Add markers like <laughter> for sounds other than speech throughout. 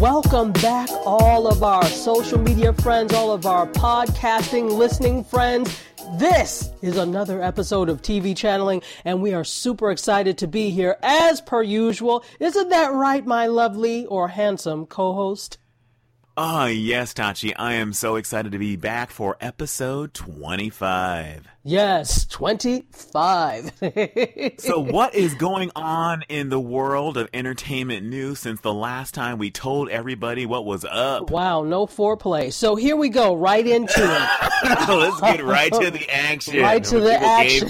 Welcome back, all of our social media friends, all of our podcasting listening friends. This is another episode of TV Channeling, and we are super excited to be here as per usual. Isn't that right, my lovely or handsome co host? Ah, yes, Tachi. I am so excited to be back for episode 25. Yes, 25. <laughs> so, what is going on in the world of entertainment news since the last time we told everybody what was up? Wow, no foreplay. So, here we go, right into it. <laughs> Let's get right to the <laughs> action. Right to the action.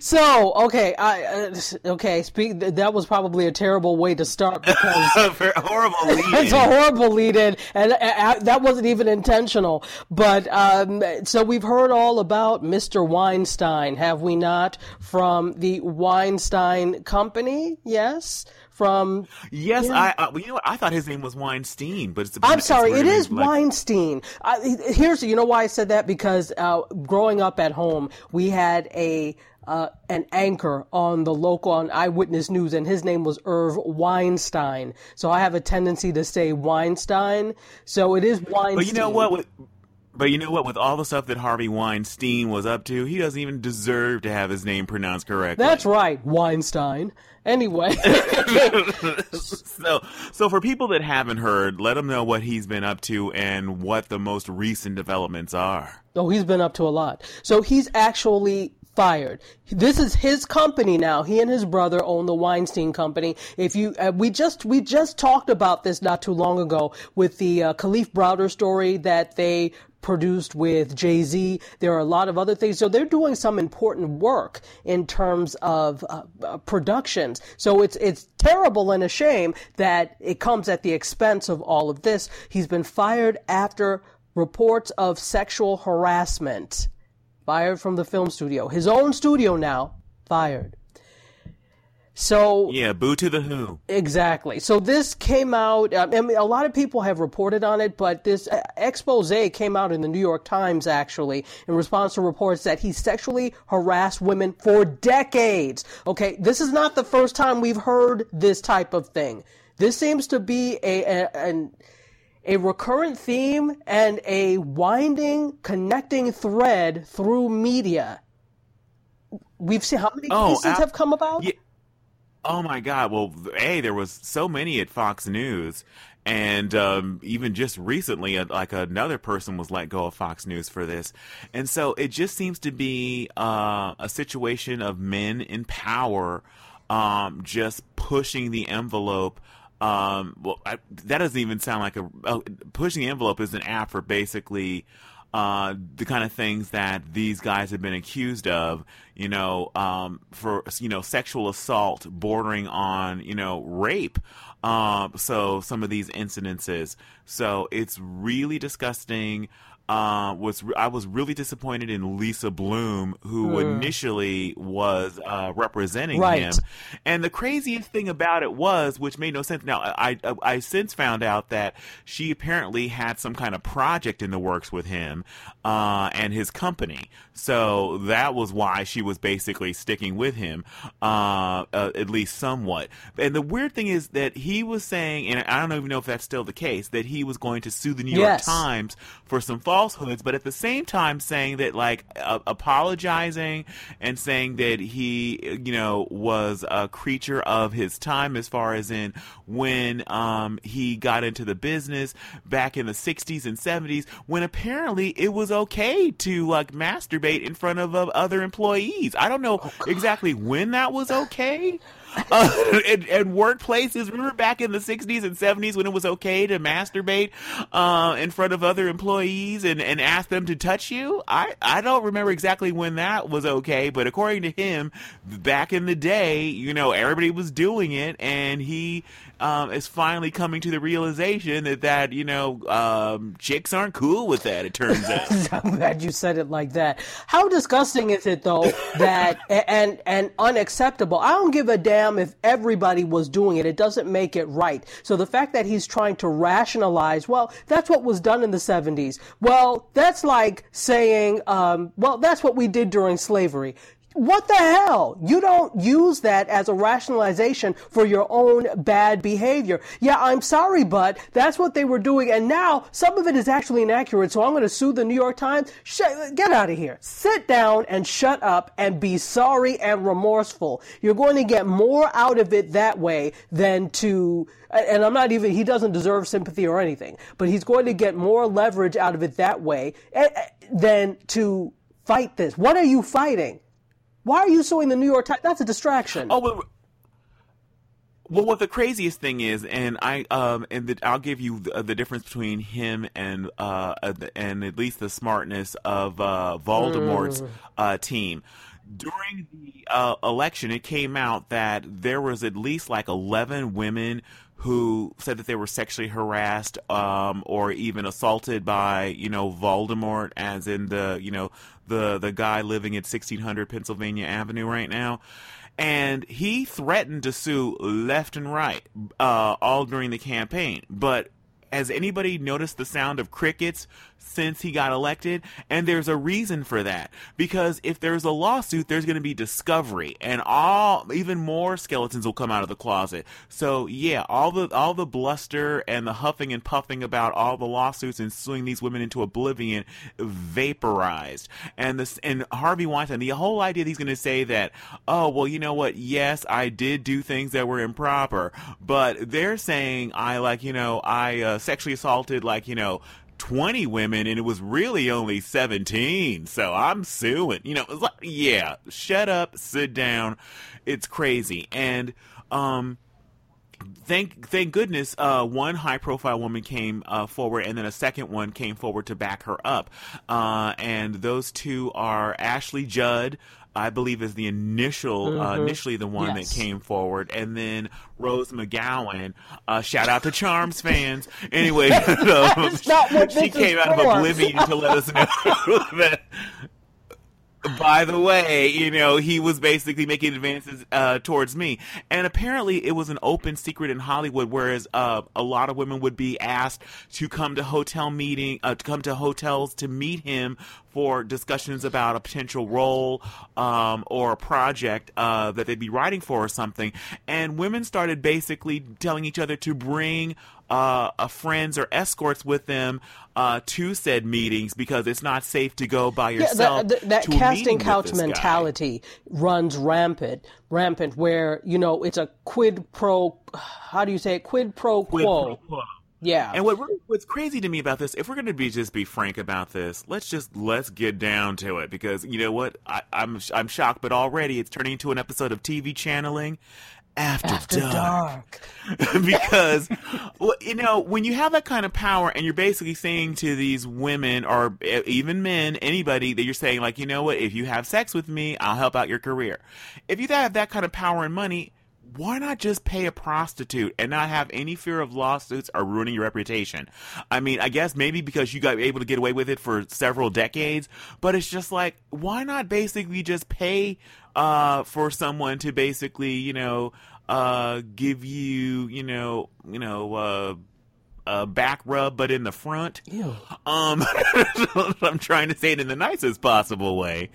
So okay, I uh, okay. Speak. That was probably a terrible way to start because <laughs> horrible lead. <laughs> it's a horrible lead in, and uh, uh, that wasn't even intentional. But um, so we've heard all about Mr. Weinstein, have we not? From the Weinstein Company, yes from. Yes. I. Uh, you know what? I thought his name was Weinstein, but it's. I'm sorry, it is like... Weinstein. I, here's you know why I said that because uh, growing up at home, we had a. Uh, an anchor on the local on Eyewitness News, and his name was Irv Weinstein. So I have a tendency to say Weinstein. So it is Weinstein. But you know what? But you know what? With all the stuff that Harvey Weinstein was up to, he doesn't even deserve to have his name pronounced correctly. That's right, Weinstein. Anyway, <laughs> so so for people that haven't heard, let them know what he's been up to and what the most recent developments are. Oh, he's been up to a lot. So he's actually fired. This is his company now. He and his brother own the Weinstein Company. If you, uh, we just we just talked about this not too long ago with the uh, Kalief Browder story that they produced with Jay Z. There are a lot of other things. So they're doing some important work in terms of uh, uh, productions. So it's it's terrible and a shame that it comes at the expense of all of this. He's been fired after reports of sexual harassment. Fired from the film studio. His own studio now. Fired. So yeah, boo to the Who. Exactly. So this came out. I mean, a lot of people have reported on it, but this uh, expose came out in the New York Times actually in response to reports that he sexually harassed women for decades. Okay, this is not the first time we've heard this type of thing. This seems to be a, a an a recurrent theme and a winding, connecting thread through media. We've seen how many oh, cases have come about. Yeah Oh my God! Well, a there was so many at Fox News, and um, even just recently, like another person was let go of Fox News for this, and so it just seems to be uh, a situation of men in power, um, just pushing the envelope. Um, well, I, that doesn't even sound like a uh, pushing the envelope is an app for basically uh, the kind of things that these guys have been accused of, you know, um, for you know sexual assault bordering on you know rape. Um, so some of these incidences. So it's really disgusting uh, was I was really disappointed in Lisa Bloom, who mm. initially was uh, representing right. him. And the craziest thing about it was, which made no sense. Now I, I, I since found out that she apparently had some kind of project in the works with him uh, and his company. So that was why she was basically sticking with him, uh, uh, at least somewhat. And the weird thing is that he was saying, and I don't even know if that's still the case, that he was going to sue the New yes. York Times for some falsehoods, but at the same time saying that like uh, apologizing and saying that he, you know, was a creature of his time as far as in when um, he got into the business back in the 60s and 70s, when apparently it was okay to like masturbate in front of uh, other employees. I don't know oh, exactly when that was okay uh, <laughs> and, and, workplaces. Remember back in the 60s and 70s when it was okay to masturbate uh, in front of other employees and, and ask them to touch you? I, I don't remember exactly when that was okay, but according to him, back in the day, you know, everybody was doing it, and he um, is finally coming to the realization that that you know um, chicks aren't cool with that. It turns <laughs> out. I'm glad you said it like that. How disgusting is it though that and and unacceptable? I don't give a damn if everybody was doing it. It doesn't make it right. So the fact that he's trying to rationalize, well, that's what was done in the 70s. Well, that's like saying, um, well, that's what we did during slavery. What the hell? You don't use that as a rationalization for your own bad behavior. Yeah, I'm sorry, but that's what they were doing. And now some of it is actually inaccurate. So I'm going to sue the New York Times. Sh- get out of here. Sit down and shut up and be sorry and remorseful. You're going to get more out of it that way than to, and I'm not even, he doesn't deserve sympathy or anything, but he's going to get more leverage out of it that way eh, eh, than to fight this. What are you fighting? Why are you suing the New York Times? That's a distraction. Oh, well, well, what the craziest thing is, and I um, and the, I'll give you the, the, difference between him and uh, and at least the smartness of uh, Voldemort's mm. uh, team. During the uh, election, it came out that there was at least like eleven women who said that they were sexually harassed um, or even assaulted by you know Voldemort, as in the you know the the guy living at 1600 Pennsylvania Avenue right now. And he threatened to sue left and right, uh, all during the campaign. But has anybody noticed the sound of crickets since he got elected, and there's a reason for that. Because if there's a lawsuit, there's going to be discovery, and all even more skeletons will come out of the closet. So yeah, all the all the bluster and the huffing and puffing about all the lawsuits and suing these women into oblivion vaporized. And this and Harvey Weinstein, the whole idea that he's going to say that, oh well, you know what? Yes, I did do things that were improper, but they're saying I like you know I uh, sexually assaulted like you know 20 women and it was really only 17. So I'm suing. You know, like, yeah, shut up, sit down. It's crazy. And, um, thank thank goodness uh, one high profile woman came uh, forward and then a second one came forward to back her up uh, and those two are Ashley Judd I believe is the initial, uh, mm-hmm. uh, initially the one yes. that came forward, and then Rose McGowan. Uh, shout out to Charmed fans. Anyway, <laughs> um, she came out for. of oblivion to let us know <laughs> that by the way, you know, he was basically making advances uh, towards me. And apparently it was an open secret in Hollywood, whereas uh, a lot of women would be asked to come to hotel meeting, uh, to come to hotels to meet him for discussions about a potential role um, or a project uh, that they'd be writing for or something. And women started basically telling each other to bring uh, friends or escorts with them uh, to said meetings because it's not safe to go by yourself. Yeah, that, that casting couch mentality guy. runs rampant, rampant. Where you know it's a quid pro. How do you say it? Quid pro quo. Quid pro quo. Yeah. And what what's crazy to me about this, if we're going to be just be frank about this, let's just let's get down to it because you know what, I, I'm I'm shocked, but already it's turning into an episode of TV channeling, after, after dark, dark. <laughs> because well, you know when you have that kind of power and you're basically saying to these women or even men anybody that you're saying like you know what if you have sex with me i'll help out your career if you have that kind of power and money why not just pay a prostitute and not have any fear of lawsuits or ruining your reputation? I mean, I guess maybe because you got able to get away with it for several decades, but it's just like, why not basically just pay uh, for someone to basically, you know, uh, give you, you know, you know, uh, a back rub, but in the front. Ew. Um, <laughs> I'm trying to say it in the nicest possible way.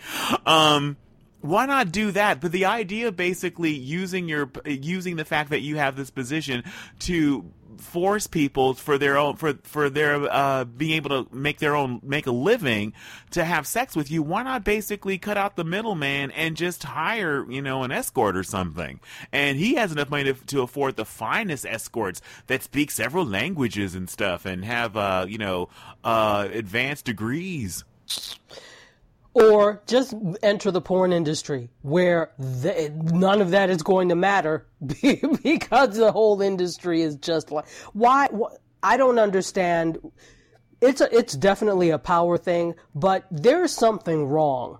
Um, why not do that? But the idea basically using your using the fact that you have this position to force people for their own for for their uh, being able to make their own make a living to have sex with you. Why not basically cut out the middleman and just hire you know an escort or something? And he has enough money to, to afford the finest escorts that speak several languages and stuff and have uh, you know uh, advanced degrees or just enter the porn industry where none of that is going to matter <laughs> because the whole industry is just like why wh- I don't understand it's a, it's definitely a power thing but there's something wrong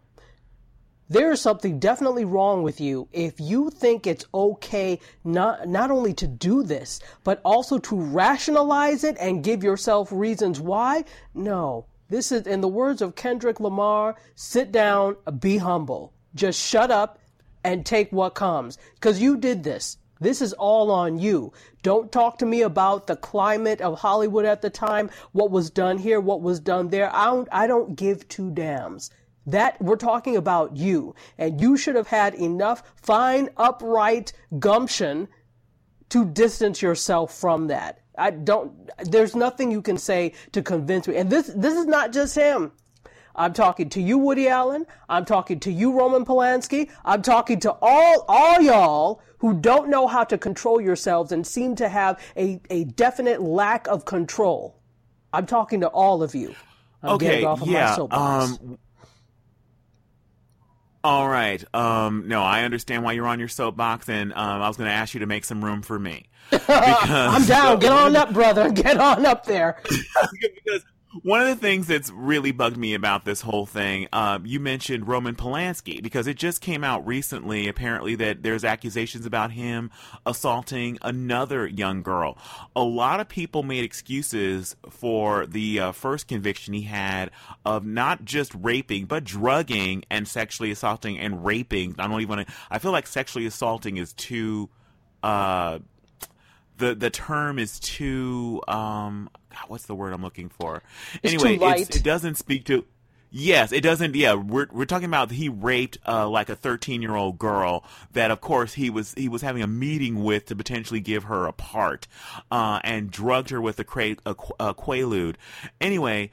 there is something definitely wrong with you if you think it's okay not not only to do this, but also to rationalize it and give yourself reasons why. No. This is in the words of Kendrick Lamar, sit down, be humble. Just shut up and take what comes because you did this. This is all on you. Don't talk to me about the climate of Hollywood at the time, what was done here, what was done there. I don't, I don't give two damns. That we're talking about you, and you should have had enough fine, upright gumption to distance yourself from that. I don't. There's nothing you can say to convince me. And this this is not just him. I'm talking to you, Woody Allen. I'm talking to you, Roman Polanski. I'm talking to all, all y'all who don't know how to control yourselves and seem to have a, a definite lack of control. I'm talking to all of you. I'm okay, yeah. Um, all right. Um, no, I understand why you're on your soapbox, and um, I was going to ask you to make some room for me. <laughs> Because, I'm down. Get on <laughs> up, brother. Get on up there. <laughs> because one of the things that's really bugged me about this whole thing, uh, you mentioned Roman Polanski because it just came out recently, apparently, that there's accusations about him assaulting another young girl. A lot of people made excuses for the uh, first conviction he had of not just raping, but drugging and sexually assaulting and raping. I don't even. Wanna, I feel like sexually assaulting is too. Uh, the the term is too um God, what's the word I'm looking for? It's anyway, it doesn't speak to. Yes, it doesn't. Yeah, we're we're talking about he raped uh, like a 13 year old girl that, of course, he was he was having a meeting with to potentially give her a part, uh, and drugged her with a, cra- a, a quaalude. Anyway.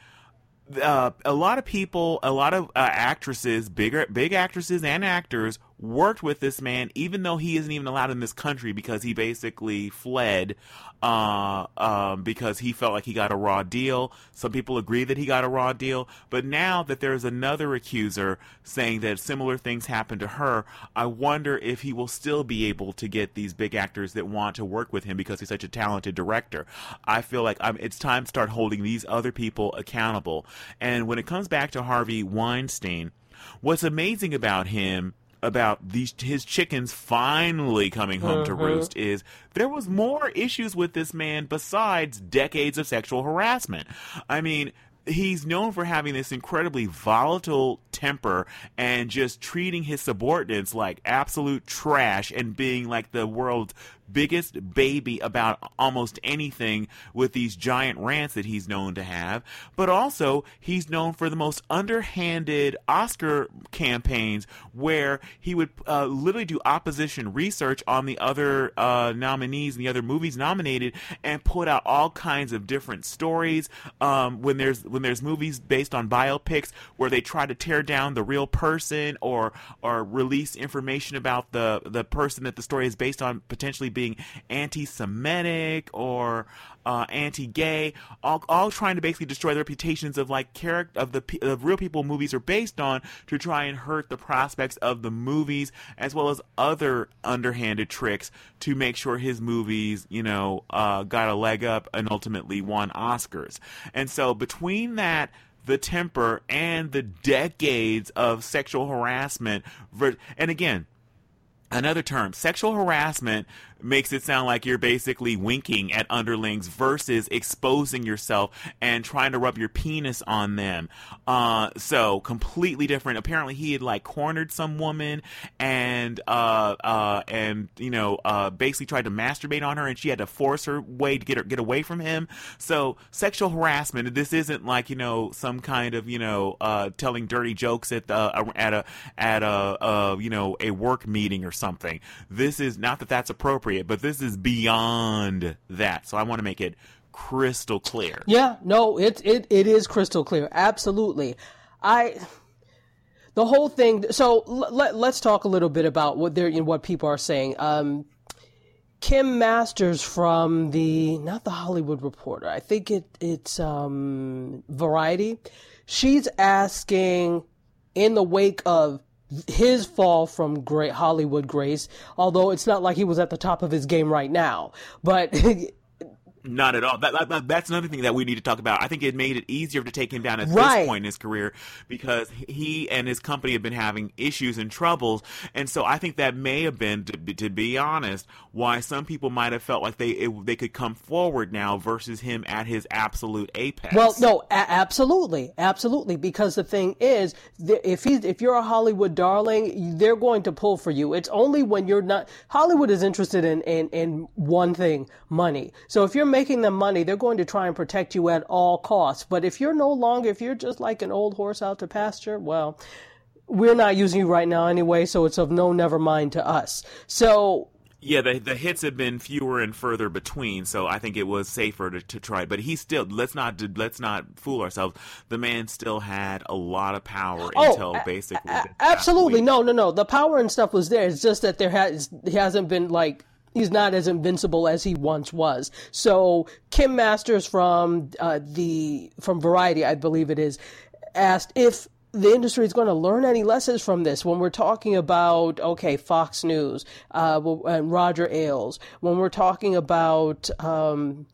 Uh, a lot of people, a lot of uh, actresses, bigger, big actresses and actors worked with this man, even though he isn't even allowed in this country because he basically fled uh, um, because he felt like he got a raw deal. Some people agree that he got a raw deal, but now that there's another accuser saying that similar things happened to her, I wonder if he will still be able to get these big actors that want to work with him because he's such a talented director. I feel like I'm, it's time to start holding these other people accountable. And when it comes back to Harvey Weinstein, what's amazing about him about these his chickens finally coming home to mm-hmm. roost is there was more issues with this man besides decades of sexual harassment. I mean, he's known for having this incredibly volatile temper and just treating his subordinates like absolute trash and being like the world's biggest baby about almost anything with these giant rants that he's known to have. But also, he's known for the most underhanded Oscar campaigns where he would uh, literally do opposition research on the other uh, nominees and the other movies nominated and put out all kinds of different stories. Um, when there's when there's movies based on biopics where they try to tear down the real person or or release information about the the person that the story is based on potentially being anti-Semitic or uh, anti-gay, all, all trying to basically destroy the reputations of like character of the of real people movies are based on to try and hurt the prospects of the movies as well as other underhanded tricks to make sure his movies, you know, uh, got a leg up and ultimately won Oscars. And so between that the temper and the decades of sexual harassment and again another term sexual harassment makes it sound like you're basically winking at underlings versus exposing yourself and trying to rub your penis on them. Uh, so completely different. Apparently, he had like cornered some woman and uh, uh, and you know uh, basically tried to masturbate on her, and she had to force her way to get her get away from him. So sexual harassment. This isn't like you know some kind of you know uh, telling dirty jokes at the at a at a you know a work meeting or something. This is not that that's appropriate appropriate, but this is beyond that. So I want to make it crystal clear. Yeah, no, it it it is crystal clear. Absolutely. I the whole thing. So let let's talk a little bit about what they're you know, what people are saying. Um, Kim Masters from the not the Hollywood Reporter. I think it it's um, Variety. She's asking in the wake of his fall from great Hollywood grace, although it's not like he was at the top of his game right now. But <laughs> Not at all. That, that, that's another thing that we need to talk about. I think it made it easier to take him down at Right. this point in his career because he and his company have been having issues and troubles, and so I think that may have been, to be, to be honest, why some people might have felt like they it, they could come forward now versus him at his absolute apex. Well, no, a- absolutely, absolutely. Because the thing is, th- if he's if you're a Hollywood darling, they're going to pull for you. It's only when you're not. Hollywood is interested in in in one thing: money. So if you're making them money, they're going to try and protect you at all costs. But if you're no longer, if you're just like an old horse out to pasture, well, we're not using you right now anyway. So it's of no never mind to us. So Yeah, the the hits have been fewer and further between, so I think it was safer to, to try. But he still let's not let's not fool ourselves. The man still had a lot of power oh, until a- basically a- absolutely no no no the power and stuff was there it's just that there has he hasn't been like he's not as invincible as he once was so kim masters from uh, the from variety i believe it is asked if the industry is going to learn any lessons from this when we're talking about okay fox news uh, and roger ailes when we're talking about um,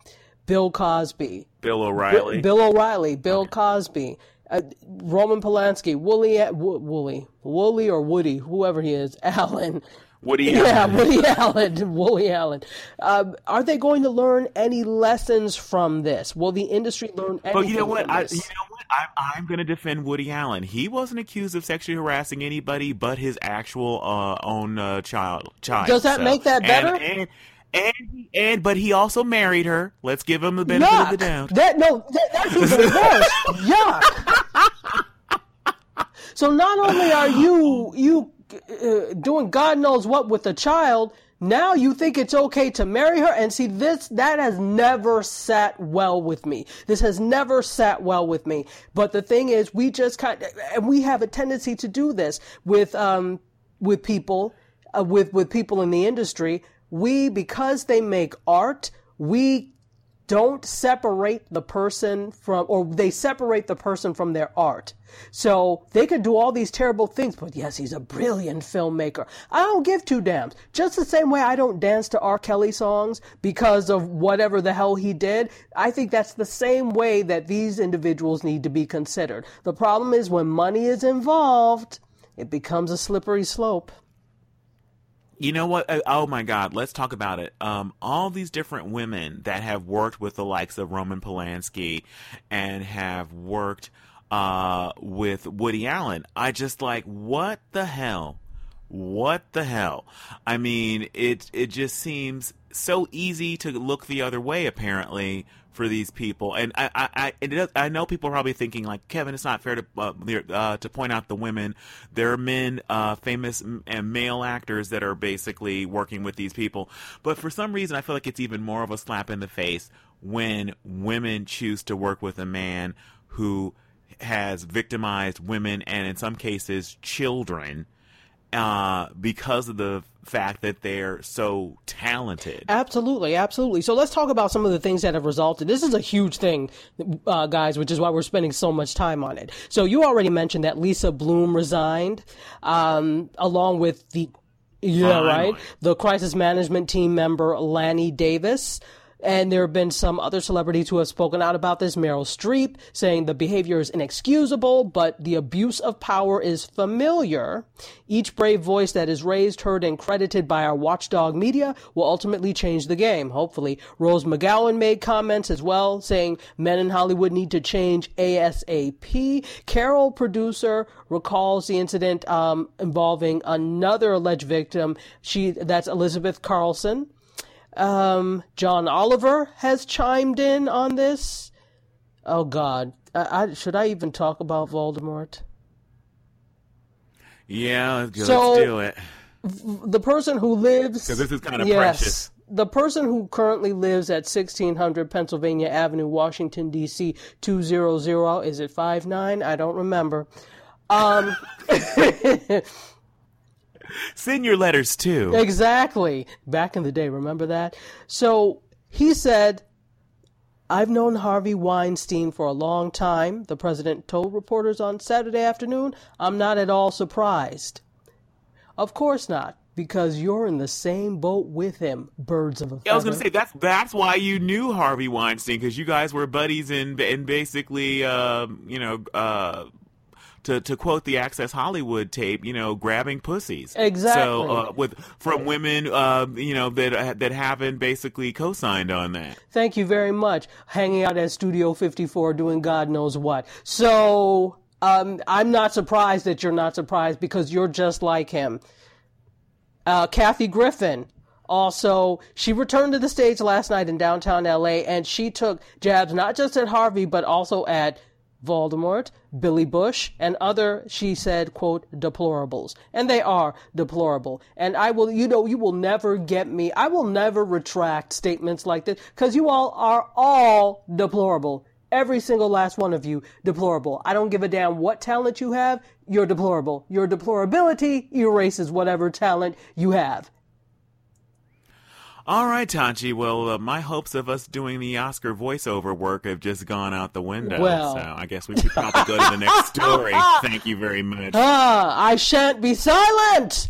bill cosby Bill O'Reilly. Bill O'Reilly, Bill Cosby, uh, Roman Polanski, Wooly, Wooly, Wooly or Woody, whoever he is, <laughs> Allen. <laughs> Woody Allen. Yeah, Allen. Woody Allen, Wooly Allen. Um, are they going to learn any lessons from this? Will the industry learn anything But you know what? I, you know what? I'm, I'm going to defend Woody Allen. He wasn't accused of sexually harassing anybody but his actual uh, own uh, child. Child. Does that So- make that better? And, and, and, but he also married her. Let's give him the benefit of the doubt. That no, that, that's even <laughs> worse. Yuck. So not only are you you uh, doing God knows what with a child, now you think it's okay to marry her and see this that has never sat well with me. This has never sat well with me. But the thing is, we just kind of, and we have a tendency to do this with um with people uh, with with people in the industry. We because they make art, we don't separate the person from, or they separate the person from their art. So they could do all these terrible things, but yes, he's a brilliant filmmaker. I don't give two damns. Just the same way I don't dance to R. Kelly songs because of whatever the hell he did. I think that's the same way that these individuals need to be considered. The problem is when money is involved, it becomes a slippery slope. You know what? Uh, Oh my God, let's talk about it. Um, all these different women that have worked with the likes of Roman Polanski and have worked uh, with Woody Allen. I just like, what the hell? What the hell? I mean, it it just seems so easy to look the other way. Apparently, for these people, and I I I, it does, I know people are probably thinking like Kevin, it's not fair to uh, uh, to point out the women. There are men, uh, famous and male actors that are basically working with these people, but for some reason, I feel like it's even more of a slap in the face when women choose to work with a man who has victimized women and in some cases children uh, because of the fact that they're so talented. Absolutely, absolutely. So let's talk about some of the things that have resulted. This is a huge thing, uh, guys, which is why we're spending so much time on it. So you already mentioned that Lisa Bloom resigned, um, along with the yeah Finally. right the crisis management team member Lanny Davis. And there have been some other celebrities who have spoken out about this. Meryl Streep saying the behavior is inexcusable, but the abuse of power is familiar. Each brave voice that is raised, heard, and credited by our watchdog media will ultimately change the game, hopefully. Rose McGowan made comments as well, saying men in Hollywood need to change ASAP. Carol, producer, recalls the incident um, involving another alleged victim. She that's Elizabeth Carlson. Um, John Oliver has chimed in on this. Oh God, I, I, should I even talk about Voldemort? Yeah, let's, go, So- let's do it. The person who lives 'Cause this is kinda yes, precious. The person who currently lives at 1600 Pennsylvania Avenue, Washington D.C. 200 is it five nine? I don't remember. Um, <laughs> <laughs> Send your letters too. Exactly. Back in the day, remember that? So he said, I've known Harvey Weinstein for a long time, the president told reporters on Saturday afternoon. I'm not at all surprised. Of course not. Because you're in the same boat with him, birds of a feather. Yeah, I was going to say that's that's why you knew Harvey Weinstein because you guys were buddies and and basically, uh, you know, uh, to, to quote the Access Hollywood tape, you know, grabbing pussies. Exactly. So uh, with from women, uh, you know, that that haven't basically co-signed on that. Thank you very much. Hanging out at Studio 54, doing God knows what. So um, I'm not surprised that you're not surprised because you're just like him. Uh, Kathy Griffin. Also, she returned to the stage last night in downtown LA and she took jabs not just at Harvey, but also at Voldemort, Billy Bush, and other, she said, quote, deplorables. And they are deplorable. And I will, you know, you will never get me, I will never retract statements like this, because you all are all deplorable. Every single last one of you, deplorable. I don't give a damn what talent you have, you're deplorable. Your deplorability erases whatever talent you have. All right, Tachi. Well, uh, my hopes of us doing the Oscar voiceover work have just gone out the window. Well. So I guess we should probably go to the next <laughs> story. Thank you very much. Ah, I shan't be silent!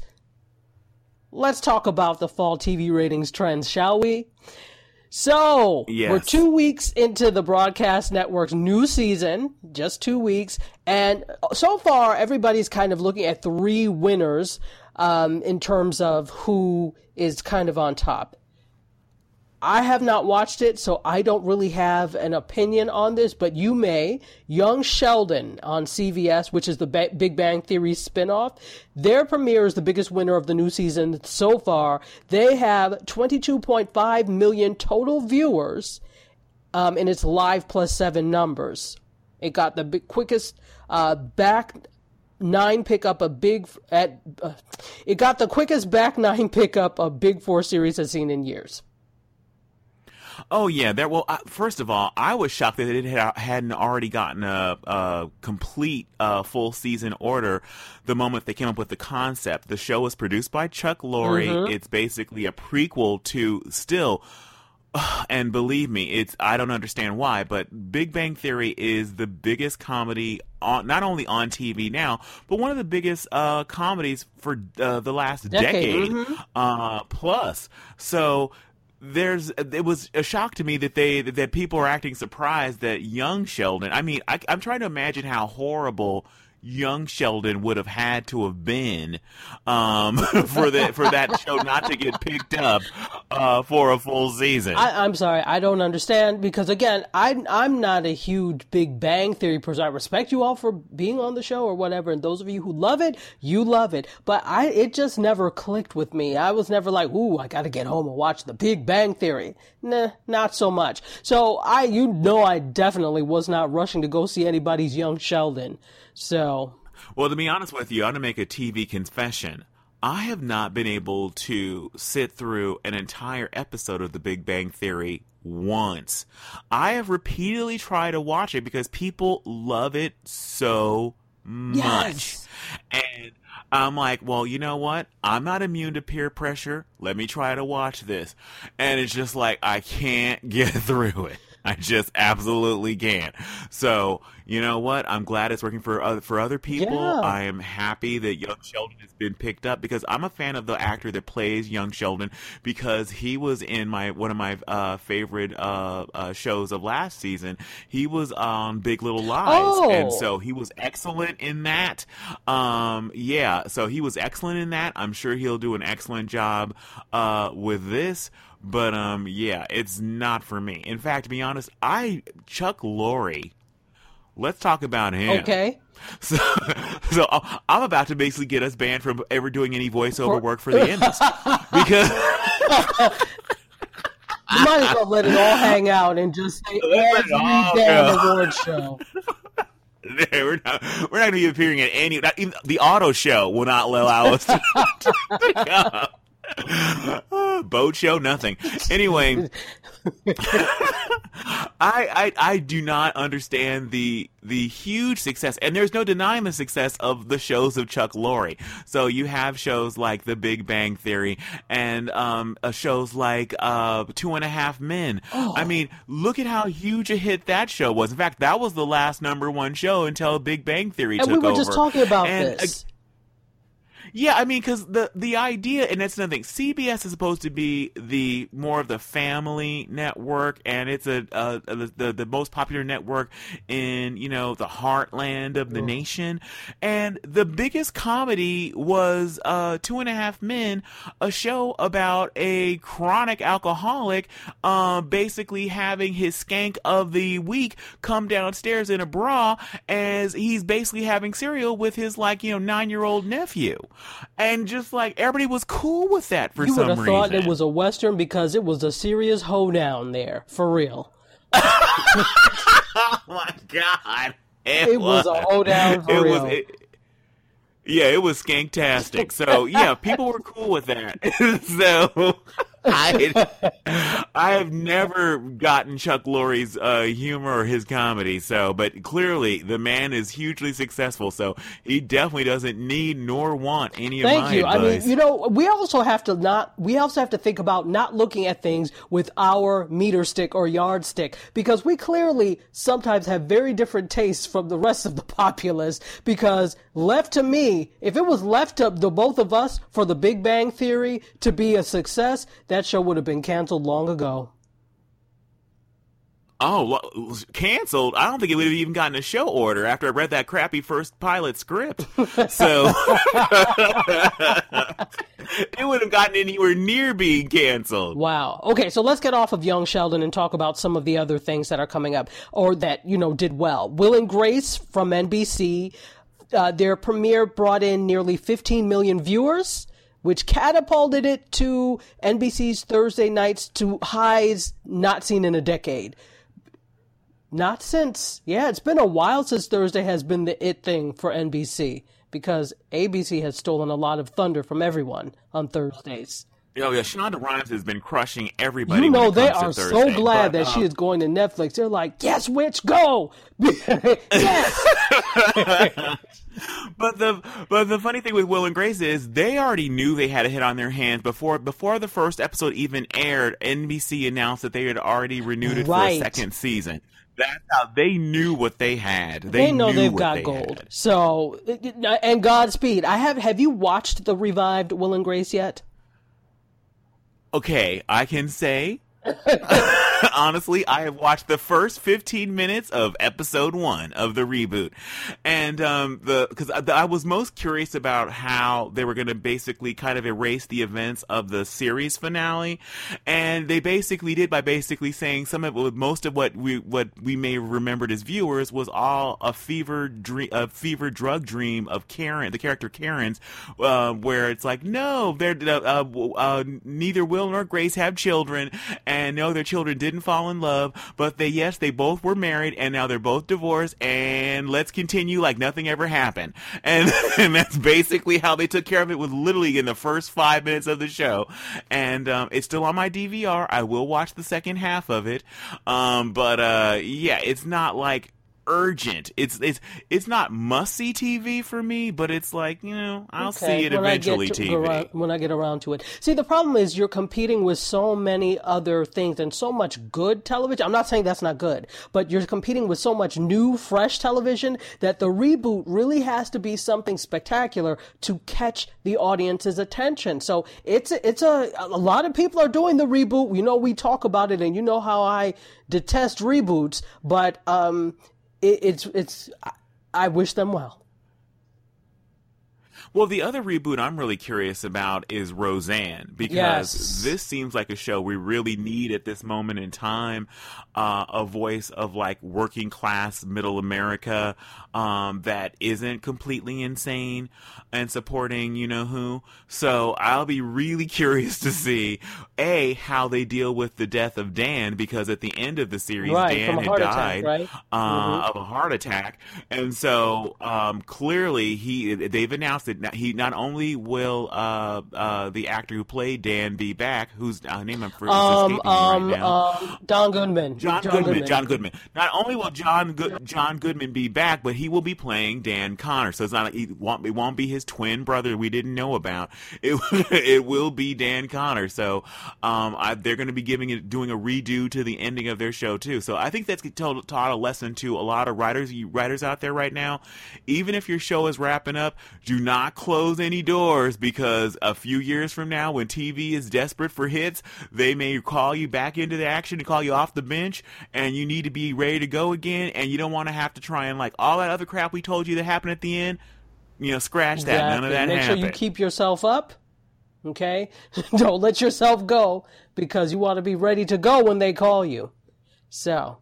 Let's talk about the fall TV ratings trends, shall we? So, Yes. we're two weeks into the broadcast network's new season, just two weeks, and so far everybody's kind of looking at three winners um, in terms of who is kind of on top. I have not watched it, so I don't really have an opinion on this, but you may. Young Sheldon on CBS, which is the ba- Big Bang Theory spinoff, their premiere is the biggest winner of the new season so far. They have 22.5 million total viewers um, in its live plus seven numbers. It got the quickest uh, back nine pickup a big at. Uh, it got the quickest back nine <laughs> pickup a Big Four series has seen in years. Oh yeah, there. Well, uh, first of all, I was shocked that it had, hadn't already gotten a, a complete uh, full season order the moment they came up with the concept. The show was produced by Chuck Lorre. It's basically a prequel to still. <sighs> And believe me, it's I don't understand why, but Big Bang Theory is the biggest comedy on not only on TV now, but one of the biggest uh, comedies for uh, the last Decade, decade, uh, plus. So there's it was a shock to me that they that people are acting surprised that young Sheldon. I mean, I, I'm trying to imagine how horrible young Sheldon would have had to have been um, <laughs> for that for that show not to get picked up uh, for a full season. I, I'm sorry, I don't understand because again, I I'm not a huge Big Bang Theory person. I respect you all for being on the show or whatever, and those of you who love it, you love it. But I it just never clicked with me. I was never like, ooh, I got to get home and watch the Big Bang Theory. Nah, not so much. So I, you know, I definitely was not rushing to go see anybody's Young Sheldon. So Well, to be honest with you, I'm going to make a TV confession. I have not been able to sit through an entire episode of The Big Bang Theory once. I have repeatedly tried to watch it because people love it so much. Yes. And I'm like, well, you know what? I'm not immune to peer pressure. Let me try to watch this. And it's just like, I can't <laughs> get through it. <laughs> I just absolutely can't. So, you know what? I'm glad it's working for other, for other people. Yeah. I am happy that Young Sheldon has been picked up because I'm a fan of the actor that plays Young Sheldon because he was in my one of my uh, favorite uh, uh, shows of last season. He was on Big Little Lies, Oh. and so he was excellent in that. Um, yeah, so he was excellent in that. I'm sure he'll do an excellent job uh, with this. But um, yeah, it's not for me. In fact, to be honest, I Chuck Lorre. Let's talk about him. okay. <laughs> So, so uh, I'm about to basically get us banned from ever doing any voiceover work for the <laughs> Emmys because You might as well let it all hang out and just say <laughs> every all damn go. award show. we're not we're not going to be appearing at any. Not even the auto show will not allow us to. Uh, <laughs> boat show, nothing. Anyway, <laughs> I, I I do not understand the the huge success, and there's no denying the success of the shows of Chuck Lorre. So you have shows like The Big Bang Theory, and um, uh, shows like uh, Two and a Half Men. I mean, look at how huge a hit that show was. In fact, that was the last number one show until Big Bang Theory And took we were over. just talking about And, this. Yeah, I mean, because the the idea, and that's another thing. CBS is supposed to be the more of the family network, and it's a, a, a the the most popular network in you know the heartland of the nation. And the biggest comedy was uh, Two and a Half Men, a show about a chronic alcoholic, uh, basically having his skank of the week come downstairs in a bra as he's basically having cereal with his like you know nine year old nephew, and just like everybody was cool with that for You some would have thought it was a western because it was a serious hoedown there, for real. <laughs> oh my god! It, It was a hoedown for it real. was. It, yeah, it was skanktastic. So yeah, people were cool with that. <laughs> so I, <laughs> I have never gotten Chuck Lorre's uh, humor or his comedy. So, but clearly the man is hugely successful. So he definitely doesn't need nor want any of Thank my you. I mean, you know, we also have to not, we also have to think about not looking at things with our meter stick or yardstick because we clearly sometimes have very different tastes from the rest of the <laughs> populace. Because left to me, if it was left to the both of us for the Big Bang Theory to be a success, that show would have been canceled long ago. Oh, canceled? I don't think it would have even gotten a show order after I read that crappy first pilot script. <laughs> So <laughs> it wouldn't have gotten anywhere near being canceled. Wow. Okay, so let's get off of Young Sheldon and talk about some of the other things that are coming up or that, you know, did well. Will and Grace from NBC, uh, their premiere brought in nearly 15 million viewers, which catapulted it to NBC's Thursday nights to highs not seen in a decade. Not since, yeah, it's been a while since Thursday has been the it thing for NBC because ABC has stolen a lot of thunder from everyone on Thursdays. Oh yeah, Shonda Rhimes has been crushing everybody. You know they are so glad But, that she um, is going to Netflix. They're like, yes, witch, go. <laughs> yes. <laughs> But the but the funny thing with Will and Grace is they already knew they had a hit on their hands before before the first episode even aired. NBC announced that they had already renewed it Right. for a second season. That's how they knew what they had. They, They know knew they've got they gold. had. So, and Godspeed. I have. Have you watched the revived Will and Grace yet? Okay, I can say <laughs> honestly, I have watched the first 15 minutes of episode one of the reboot, and um, the because I, I was most curious about how they were going to basically kind of erase the events of the series finale, and they basically did by basically saying some of most of what we what we may have remembered as viewers was all a fever dream, a fever drug dream of Karen, the character Karen's, uh, where it's like no, they're uh, uh, neither Will nor Grace have children, and no, their children didn't fall in love, but they yes, they both were married, and now they're both divorced, and let's continue like nothing ever happened, <laughs> and and that's basically how they took care of it. Was literally in the first five minutes of the show, and um, it's still on my DVR. I will watch the second half of it, um, but uh, yeah, it's not like urgent. It's it's it's not must see TV for me, but it's like you know I'll see it when eventually. to, TV. around- when I get around to it. See, the problem is you're competing with so many other things and so much good television. I'm not saying that's not good, but you're competing with so much new, fresh television that the reboot really has to be something spectacular to catch the audience's attention. So it's it's a a lot of people are doing the reboot. You know, we talk about it, and you know how I detest reboots, but um, it, it's it's. I- I wish them well. Well, the other reboot I'm really curious about is Roseanne because Yes. this seems like a show we really need at this moment in time. Uh, a voice of like working class middle America um, that isn't completely insane and supporting you know who. So I'll be really <laughs> curious to see a how they deal with the death of Dan because at the end of the series Right, Dan had heart attack, died right? uh, of a heart attack, and so um, clearly he they've announced that he not only will uh, uh, the actor who played Dan be back, whose uh, name I'm for, is Um, um, right now. um, Don Goodman. John, Goodman, John Goodman. Not only will John Good, John Goodman be back, but he will be playing Dan Connor. So it's not like he won't, it won't be his twin brother we didn't know about. <laughs> It it will be Dan Connor. So um, I, they're going to be giving it doing a redo to the ending of their show too. So I think that's told, taught a lesson to a lot of writers you writers out there right now. Even if your show is wrapping up, do not not close any doors because a few years from now, when TV is desperate for hits, they may call you back into the action and call you off the bench, and you need to be ready to go again, and you don't want to have to try and like all that other crap we told you that happened at the end. You know, scratch that. Exactly. None of that Make happened. sure you keep yourself up. Okay? <laughs> Don't let yourself go because you want to be ready to go when they call you. So,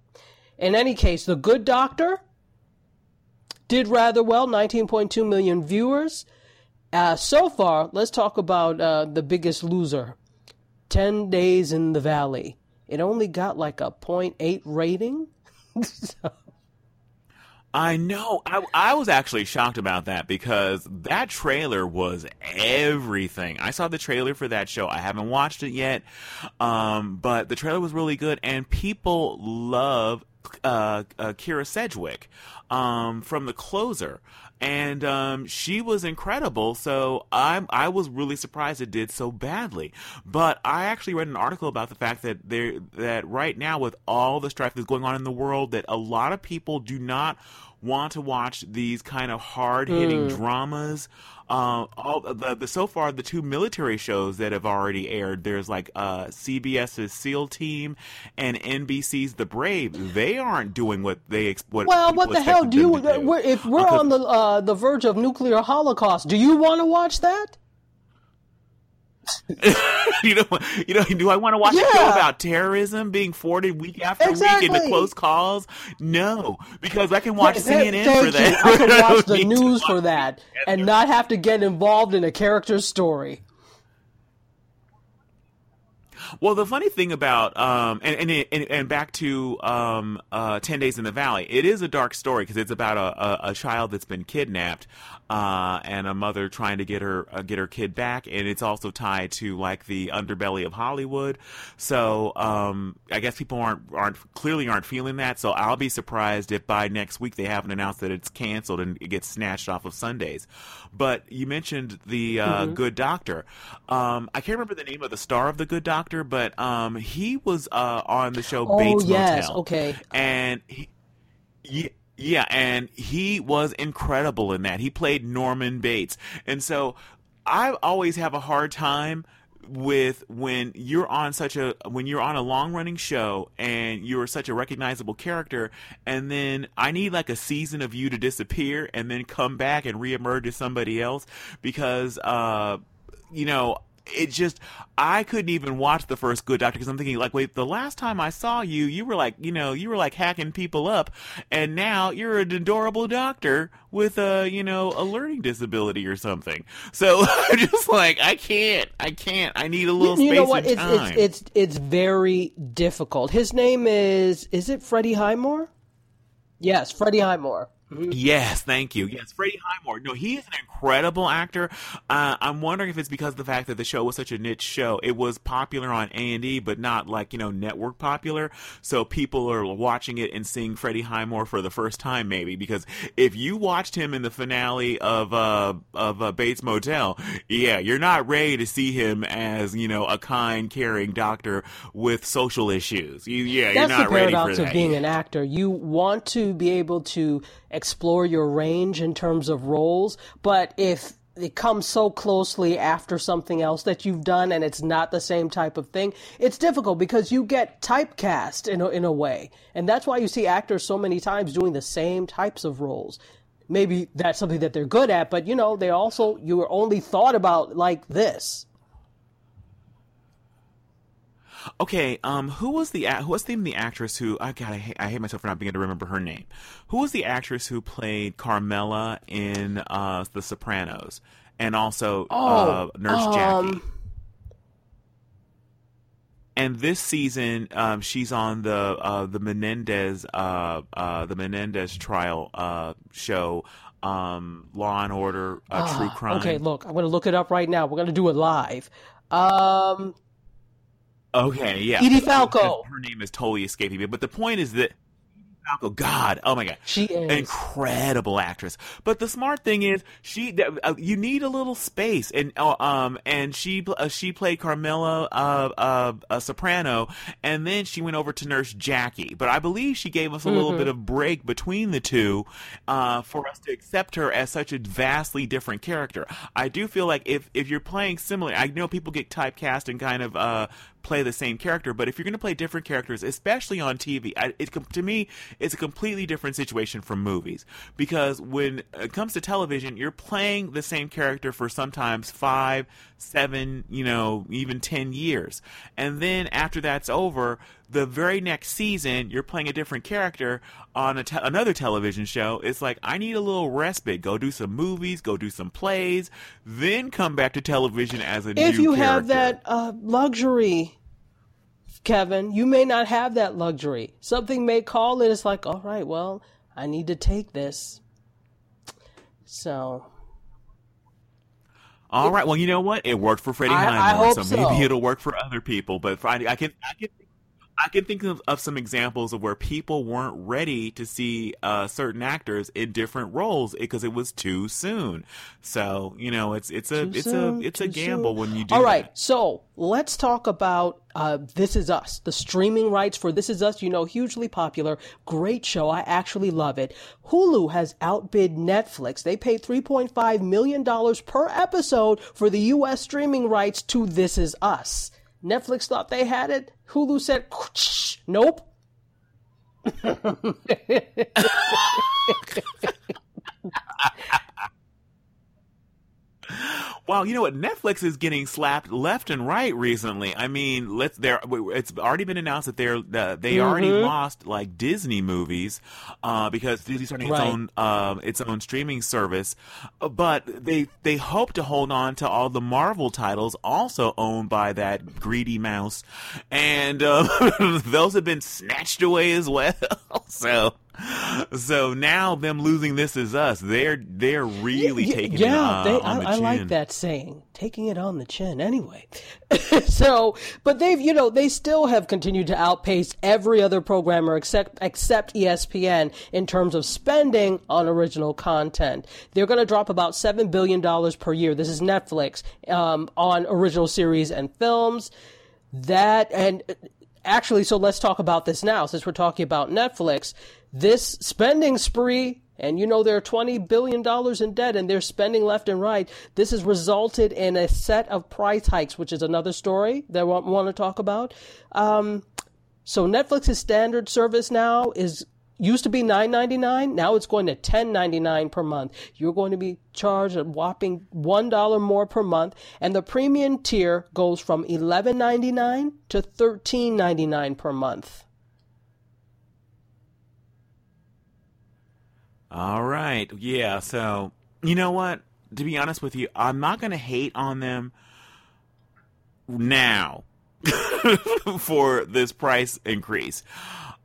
in any case, The Good Doctor did rather well 19.2 million viewers. Uh, so far, let's talk about uh, the biggest loser 10 Days in the Valley. It only got like a 0.8 rating. <laughs> So- I know. I, I was actually shocked about that because that trailer was everything. I saw the trailer for that show. I haven't watched it yet, um, but the trailer was really good, and people love uh, uh, Kyra Sedgwick um, from The Closer. And um, she was incredible, so I'm I was really surprised it did so badly. But I actually read an article about the fact that there that right now with all the strife that's going on in the world, that a lot of people do not want to watch these kind of hard hitting dramas. Uh, all the, the so far the two military shows that have already aired. There's like uh, CBS's SEAL Team and NBC's The Brave. They aren't doing what they what Well, what the hell do you? do. We're, if we're Because- on the uh, the verge of nuclear holocaust, do you want to watch that? <laughs> you know, you know, do I want to watch a show about terrorism being forwarded week after week Exactly. into close calls? No, because I can watch CNN for that. You. I can watch the <laughs> news for that and not have to get involved in a character's story. Well, the funny thing about um and and and, and back to um uh Ten Days in the Valley, it is a dark story because it's about a, a a child that's been kidnapped, uh and a mother trying to get her uh, get her kid back, and it's also tied to like the underbelly of Hollywood. So um I guess people aren't aren't clearly aren't feeling that. So I'll be surprised if by next week they haven't announced that it's canceled and it gets snatched off of Sundays. But you mentioned the uh, Mm-hmm. Good Doctor. Um, I can't remember the name of the star of the Good Doctor, but um, he was uh, on the show Oh, Bates yes, Motel. okay. and he, yeah, yeah, and he was incredible in that. He played Norman Bates, and so I always have a hard time with when you're on such a when you're on a long running show and you're such a recognizable character and then I need like a season of you to disappear and then come back and reemerge as somebody else because uh you know it just I couldn't even watch the first Good Doctor because I'm thinking like, wait, the last time I saw you, you were like, you know, you were like hacking people up, and now you're an adorable doctor with a, you know, a learning disability or something. So <laughs> I'm just like, I can't, I can't. I need a little you space know what? It's, it's it's it's very difficult. His name is is it Freddie Highmore? Yes, Freddie Highmore. Mm-hmm. Yes, thank you. Yes, Freddie Highmore. No, he is an incredible actor. Uh, I'm wondering if it's because of the fact that the show was such a niche show. It was popular on A and E, but not like you know network popular. So people are watching it and seeing Freddie Highmore for the first time, maybe because if you watched him in the finale of uh, of uh, Bates Motel, yeah, you're not ready to see him as you know a kind, caring doctor with social issues. You, yeah, you're That's not the ready paradox for of that. being an actor. You want to be able to explore your range in terms of roles, but if it comes so closely after something else that you've done and it's not the same type of thing, it's difficult because you get typecast in a, in a way. And that's why you see actors so many times doing the same types of roles. Maybe that's something that they're good at, but you know, they also, you were only thought about like this. Okay, um, who was the who was the, the actress who I God I hate, I hate myself for not being able to remember her name. Who was the actress who played Carmela in uh, The Sopranos and also uh, Nurse Jackie? um, And this season, um, she's on the uh, the Menendez uh, uh, the Menendez trial uh, show, um, Law and Order, uh, True Crime. Ah, Okay, look, I'm going to look it up right now. We're going to do it live. Um, Okay, yeah. Edie Falco. Her name is totally escaping me, but the point is that Falco, God, oh my God, She is. incredible actress. But the smart thing is, she uh, you need a little space, and uh, um and she uh, she played Carmela, uh, uh, a soprano, and then she went over to Nurse Jackie. But I believe she gave us a little bit of break between the two, uh, for us to accept her as such a vastly different character. I do feel like if if you're playing similar, I know people get typecast and kind of uh play the same character, but if you're going to play different characters, especially on TV, I, it to me it's a completely different situation from movies. Because when it comes to television, you're playing the same character for sometimes five, seven, you know, even ten years, and then after that's over, the very next season you're playing a different character on te- another television show. It's like I need a little respite. Go do some movies, go do some plays, then come back to television as a if you character. have that uh, luxury, Kevin, you may not have that luxury. Something may call it. It's like, all right, well, I need to take this. So All right. Well, you know what? It worked for Freddie I- I Highmore, so so. maybe it'll work for other people. But Friday, I can, I can, I can think of, of some examples of where people weren't ready to see uh, certain actors in different roles because it was too soon. So you know, it's it's a Too it's soon, a it's a gamble soon. when you do. All right, that. so let's talk about uh, This Is Us. The streaming rights for This Is Us, you know, hugely popular. Great show. I actually love it. Hulu has outbid Netflix. They paid $3.5 million per episode for the U.S. streaming rights to This Is Us. Netflix thought they had it. Hulu said, nope. <laughs> <laughs> Wow, you know what? Netflix is getting slapped left and right recently. I mean, let's there. It's already been announced that they're uh, they already Mm-hmm. lost like Disney movies uh, because Disney's starting its own uh, its own streaming service. Uh, But they they hope to hold on to all the Marvel titles, also owned by that greedy mouse, and uh, <laughs> those have been snatched away as well. <laughs> so. So now them losing this is us. They're they're really Yeah, taking yeah, it uh, they, on the I, I like that saying, taking it on the chin. Anyway, <laughs> so but they've you know they still have continued to outpace every other programmer except except ESPN in terms of spending on original content. They're going to drop about seven billion dollars per year. This is Netflix um, on original series and films. That and actually, so let's talk about this now since we're talking about Netflix. This spending spree, and you know they're $20 billion in debt and they're spending left and right. This has resulted in a set of price hikes, which is another story that want, want to talk about. Um, so Netflix's standard service now is used to be $9.99 now it's going to $10.99 per month you're going to be charged a whopping $1 more per month and the premium tier goes from $11.99 to $13.99 per month All right. Yeah. So, you know what? To be honest with you, I'm not going to hate on them now <laughs> for this price increase.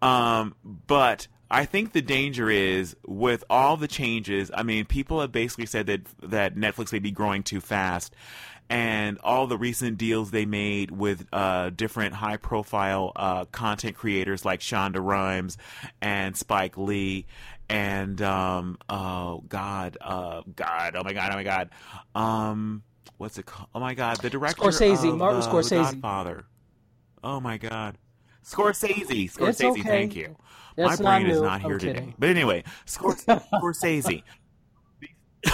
Um, but I think the danger is with all the changes. I mean, people have basically said that that Netflix may be growing too fast, and all the recent deals they made with uh, different high-profile uh, content creators like Shonda Rhimes and Spike Lee, and um, oh God, uh, God, oh my God, oh my God, um, what's it called? Oh my God, the director Scorsese, of, Martin uh, Scorsese. Godfather. Oh my God. Scorsese. Scorsese, okay. thank you. That's My brain not is not here I'm today. kidding. But anyway, Scors- <laughs> Scorsese. <laughs>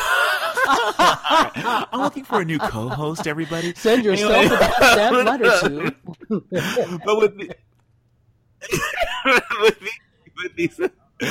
I'm looking for a new co-host, everybody. send yourself Anyway. a stamped <laughs> letter to but with, the, with, the, with these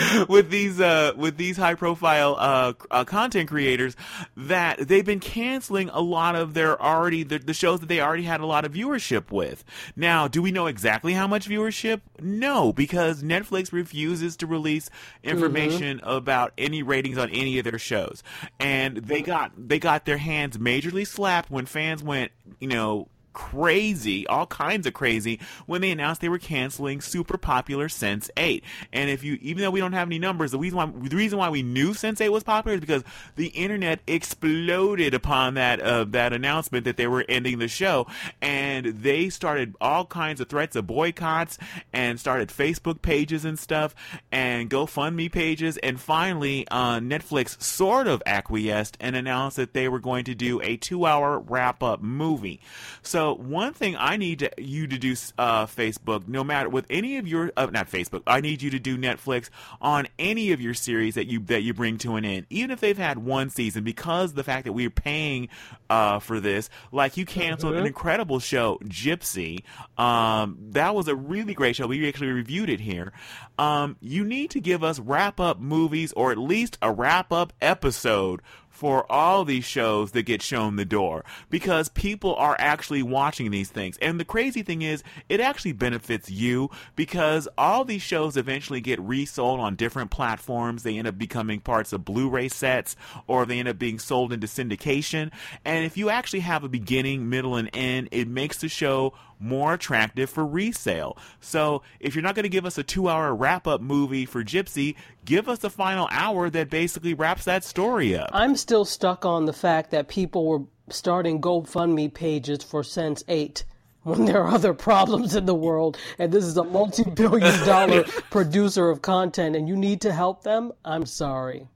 <laughs> with these uh with these high profile uh, uh content creators that they've been canceling a lot of their already the, the shows that they already had a lot of viewership with. Now do we know exactly how much viewership? No because netflix refuses to release information about any ratings on any of their shows. And they got they got their hands majorly slapped when fans went you know crazy, all kinds of crazy, when they announced they were canceling super popular Sense 8. And if you, even though we don't have any numbers, the reason why, the reason why we knew Sense 8 was popular is because the internet exploded upon that, uh, that announcement that they were ending the show. And they started all kinds of threats of boycotts and started Facebook pages and stuff and GoFundMe pages. And finally, uh, Netflix sort of acquiesced and announced that they were going to do a two hour wrap up movie. So, so one thing I need to, you to do, uh, Facebook, no matter with any of your, uh, not Facebook, I need you to do Netflix on any of your series that you that you bring to an end, even if they've had one season, because the fact that we're paying uh, for this, like you canceled mm-hmm. an incredible show, Gypsy. Um, that was a really great show. We actually reviewed it here. Um, you need to give us wrap up movies or at least a wrap up episode for all these shows that get shown the door because people are actually watching these things. And the crazy thing is, it actually benefits you because all these shows eventually get resold on different platforms. They end up becoming parts of Blu ray sets or they end up being sold into syndication. And if you actually have a beginning, middle, and end, it makes the show more attractive for resale. So if you're not going to give us a two hour wrap up movie for Gypsy, give us a final hour that basically wraps that story up. I'm still stuck on the fact that people were starting GoFundMe pages for Sense 8 when there are other problems in the world and this is a multi billion dollar <laughs> producer of content and you need to help them, I'm sorry.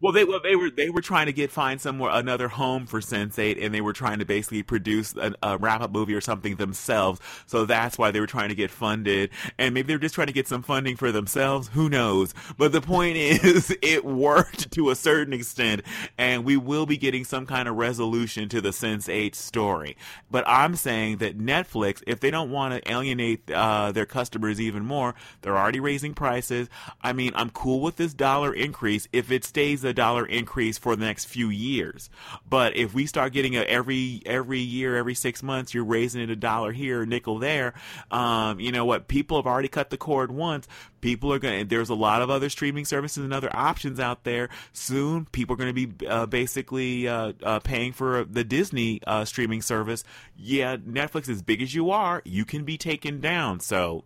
Well, they well, they were they were trying to get find somewhere another home for Sense8, and they were trying to basically produce a, a wrap up movie or something themselves. So that's why they were trying to get funded, and maybe they were just trying to get some funding for themselves. Who knows? But the point <laughs> is, it worked to a certain extent, and we will be getting some kind of resolution to the Sense8 story. But I'm saying that Netflix, if they don't want to alienate uh, their customers even more, they're already raising prices. I mean, I'm cool with this dollar increase if it stays a dollar increase for the next few years. But if we start getting a every every year, every six months, you're raising it a dollar here, a nickel there. Um, you know what? People have already cut the cord once. People are going. to There's a lot of other streaming services and other options out there. Soon, people are going to be uh, basically uh, uh, paying for the Disney uh, streaming service. Yeah, Netflix, as big as you are, you can be taken down. So,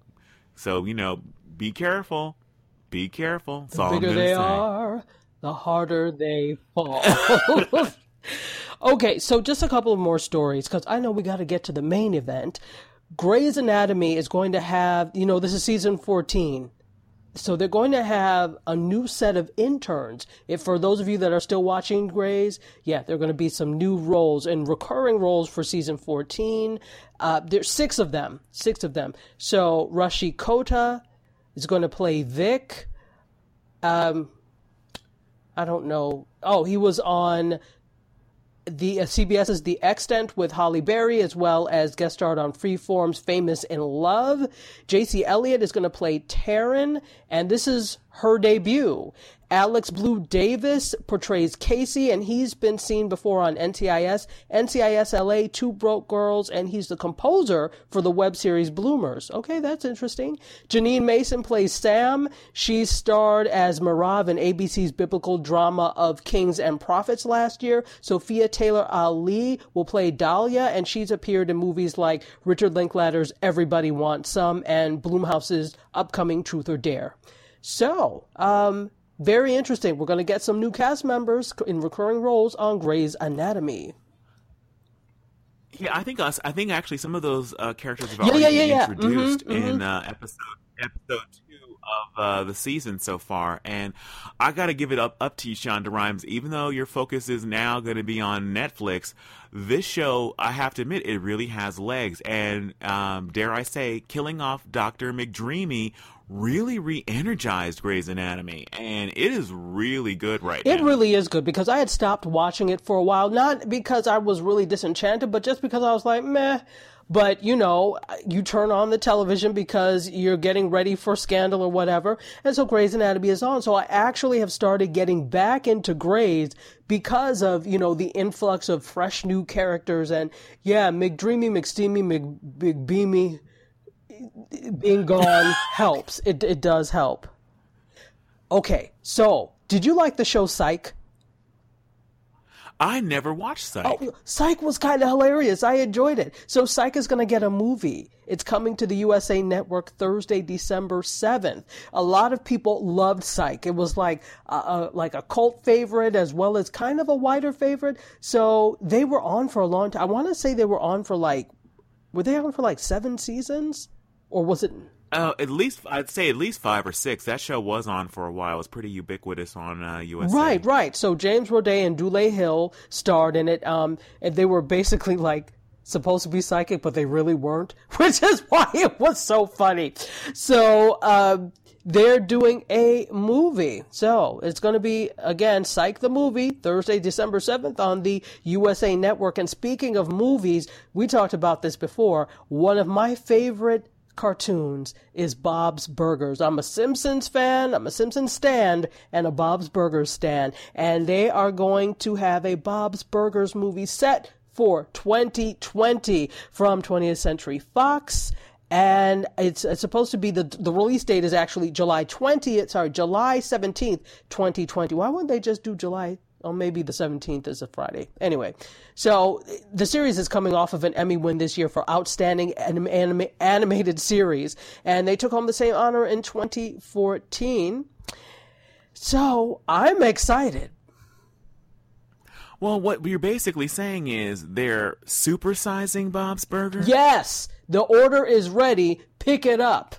so you know, be careful. Be careful. That's the bigger they say. are, the harder they fall. <laughs> okay, so just a couple of more stories because I know we got to get to the main event. Grey's Anatomy is going to have, you know, this is season 14. So they're going to have a new set of interns. If for those of you that are still watching Grey's, yeah, there are going to be some new roles and recurring roles for season 14. Uh, there's six of them, six of them. So Rushi Kota is going to play Vic. Um, I don't know. Oh, he was on the uh, CBS's The Extant with Halle Berry, as well as guest starred on Freeform's Famous in Love. Jaicy Elliot is going to play Taryn, and this is her debut. Alex Blue Davis portrays Casey, and he's been seen before on NCIS, NCIS LA, Two Broke Girls, and he's the composer for the web series Bloomers. Okay, that's interesting. Jeanine Mason plays Sam. She starred as Merav in ABC's biblical drama of Kings and Prophets last year. Sophia Taylor Ali will play Dahlia, and she's appeared in movies like Richard Linklater's Everybody Wants Some and Blumhouse's upcoming Truth or Dare. So, um, very interesting. We're going to get some new cast members in recurring roles on Grey's Anatomy. Yeah, I think us. I think actually some of those uh, characters have already yeah, yeah, yeah, been introduced mm-hmm, in mm-hmm. Uh, episode episode two of uh, the season so far, and I got to give it up up to you, Shonda Rhimes. Even though your focus is now going to be on Netflix, this show, I have to admit, it really has legs, and um, dare I say, killing off Doctor McDreamy really re-energized Grey's Anatomy, and it is really good right it now. It really is good because I had stopped watching it for a while, not because I was really disenchanted, but just because I was like, meh. But you know, you turn on the television because you're getting ready for Scandal or whatever, and so Grey's Anatomy is on. So I actually have started getting back into Grey's because of you know the influx of fresh new characters and yeah, McDreamy, McSteamy, McBeamy being gone <laughs> helps. It it does help. Okay, so did you like the show Psych? I never watched Psych. Oh, Psych was kind of hilarious. I enjoyed it. So Psych is going to get a movie. It's coming to the USA Network Thursday, December seventh. A lot of people loved Psych. It was like a, a, like a cult favorite as well as kind of a wider favorite. So they were on for a long time. I want to say they were on for like were they on for like seven seasons, or was it? Uh, at least I'd say at least five or six. That show was on for a while. It was pretty ubiquitous on uh, USA. Right, right. So James Roday and Dule Hill starred in it, um, and they were basically like supposed to be psychic, but they really weren't, <laughs> which is why it was so funny. So uh, they're doing a movie. So it's going to be, again, Psych the Movie, Thursday, December 7th on the USA Network. And speaking of movies, we talked about this before. One of my favorite cartoons is Bob's Burgers. I'm a Simpsons fan, I'm a Simpsons stand, and a Bob's Burgers stand. And they are going to have a Bob's Burgers movie set for 2020 from 20th Century Fox. And it's, it's supposed to be the the release date is actually July 20th, sorry, July 17th, 2020. Why wouldn't they just do July or maybe the 17th is a Friday. Anyway, so the series is coming off of an Emmy win this year for Outstanding anim- anim- Animated Series, and they took home the same honor in 2014. So I'm excited. Well, what you're basically saying is they're supersizing Bob's Burger? Yes! The order is ready. Pick it up.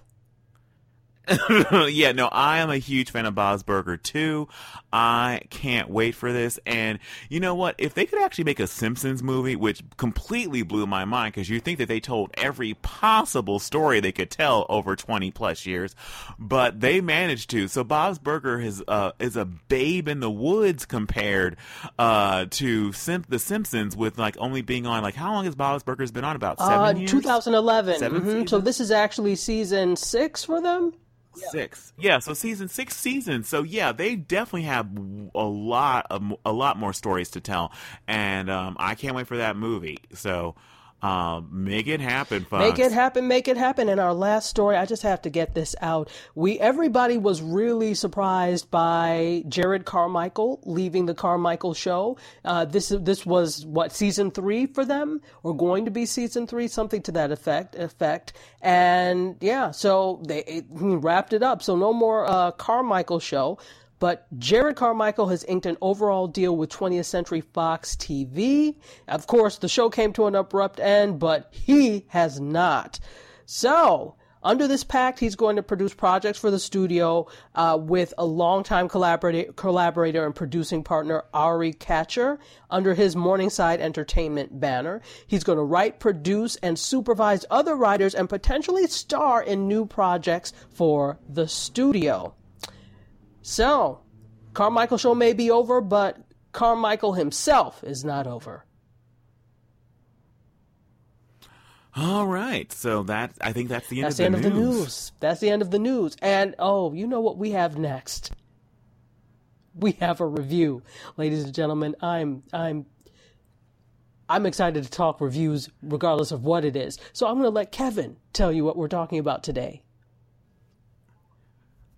<laughs> yeah, no, I am a huge fan of Bob's Burger too. I can't wait for this. And you know what? If they could actually make a Simpsons movie, which completely blew my mind because you think that they told every possible story they could tell over 20 plus years, but they managed to. So Bob's Burger is, uh, is a babe in the woods compared, uh, to Sim- The Simpsons with like only being on, like, how long has Bob's Burgers been on? About seven uh, years? 2011. Mm-hmm. So this is actually season six for them? Six. Yeah, so season six seasons. So yeah, they definitely have a lot of a lot more stories to tell, and um, I can't wait for that movie. So um, make it happen, folks. Make it happen, make it happen. And our last story, I just have to get this out. We everybody was really surprised by Jerrod Carmichael leaving the Carmichael show. Uh, this this was what season three for them, or going to be season three, something to that effect. Effect. And yeah, so they it, wrapped it up. So no more uh, Carmichael show. But Jerrod Carmichael has inked an overall deal with 20th Century Fox TV. Of course, the show came to an abrupt end, but he has not. So, under this pact, he's going to produce projects for the studio uh, with a longtime collaborator, collaborator and producing partner, Ari Katcher, under his Morningside Entertainment banner. He's going to write, produce, and supervise other writers and potentially star in new projects for the studio. So, Carmichael show may be over, but Carmichael himself is not over. All right, so that I think that's the end, that's of, the, the end of the news. That's the end of the news. And oh, you know what we have next? We have a review, ladies and gentlemen. I'm I'm I'm excited to talk reviews regardless of what it is. So I'm going to let Kevin tell you what we're talking about today.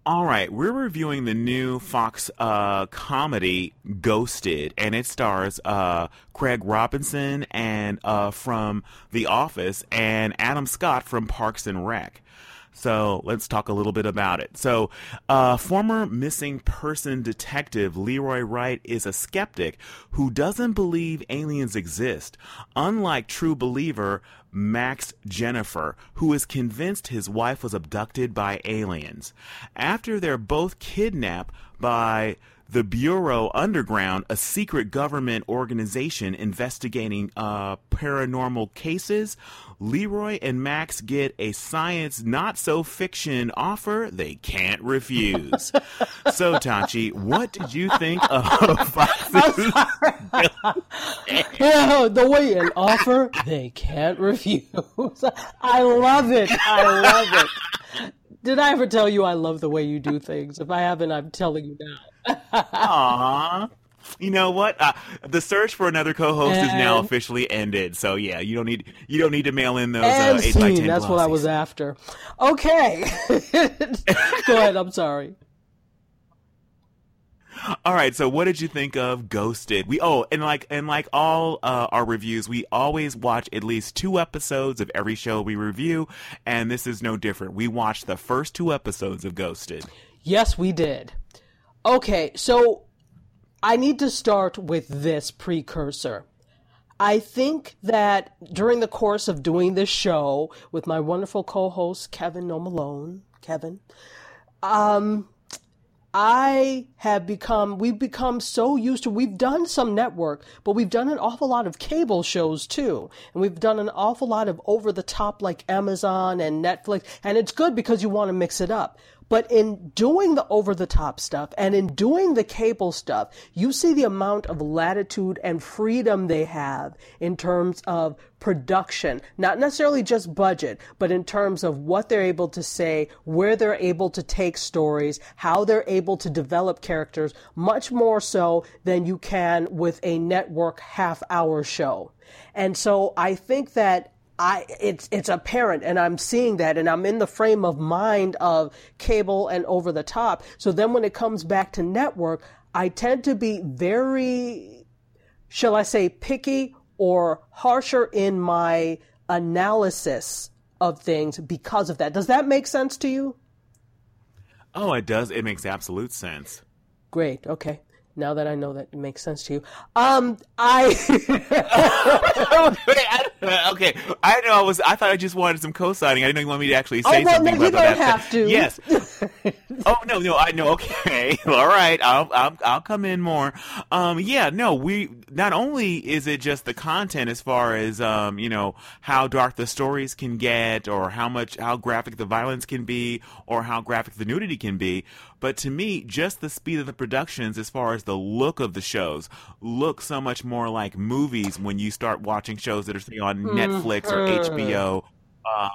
All right, we're reviewing the new Fox uh, comedy Ghosted, and it stars uh, Craig Robinson and uh, from The Office and Adam Scott from Parks and Rec. So let's talk a little bit about it. So, uh, former missing person detective Leroy Wright is a skeptic who doesn't believe aliens exist. Unlike true believer Max Jennifer, who is convinced his wife was abducted by aliens. After they're both kidnapped by the Bureau Underground, a secret government organization investigating uh, paranormal cases, Leroy and Max get a science not so fiction offer they can't refuse. <laughs> so, Tachi, what did you think of <laughs> Fox's? yeah, <laughs> the way an offer they can't refuse. I love it. I love it. Did I ever tell you I love the way you do things? If I haven't, I'm telling you now. <laughs> Aww you know what? Uh, the search for another co-host and is now officially ended. So yeah, you don't need you don't need to mail in those uh, eight by ten. That's glossies. what I was after. Okay, <laughs> go ahead. I'm sorry. All right, so what did you think of Ghosted? We oh, and like and like all uh, our reviews, we always watch at least two episodes of every show we review, and this is no different. We watched the first two episodes of Ghosted. Yes, we did. Okay, so I need to start with this precursor. I think that during the course of doing this show with my wonderful co-host Kevin No Malone, Kevin, um, I have become, we've become so used to, we've done some network, but we've done an awful lot of cable shows too. And we've done an awful lot of over the top like Amazon and Netflix. And it's good because you want to mix it up. But in doing the over the top stuff and in doing the cable stuff, you see the amount of latitude and freedom they have in terms of production, not necessarily just budget, but in terms of what they're able to say, where they're able to take stories, how they're able to develop characters, much more so than you can with a network half hour show. And so I think that I it's it's apparent and I'm seeing that and I'm in the frame of mind of cable and over the top. So then when it comes back to network, I tend to be very shall I say picky or harsher in my analysis of things because of that. Does that make sense to you? Oh, it does. It makes absolute sense. Great. Okay now that I know that it makes sense to you. Um, I. <laughs> <laughs> okay, I know I was. I thought I just wanted some co-signing. I didn't know you wanted me to actually say oh, well, something no, about that. have to. Yes. <laughs> oh no, no, I know. Okay, all right. I'll, I'll, I'll come in more. Um, yeah, no. We not only is it just the content as far as um, you know, how dark the stories can get, or how much how graphic the violence can be, or how graphic the nudity can be, but to me, just the speed of the productions, as far as the look of the shows, look so much more like movies when you start watching shows that are say, on mm-hmm. Netflix or HBO. Uh,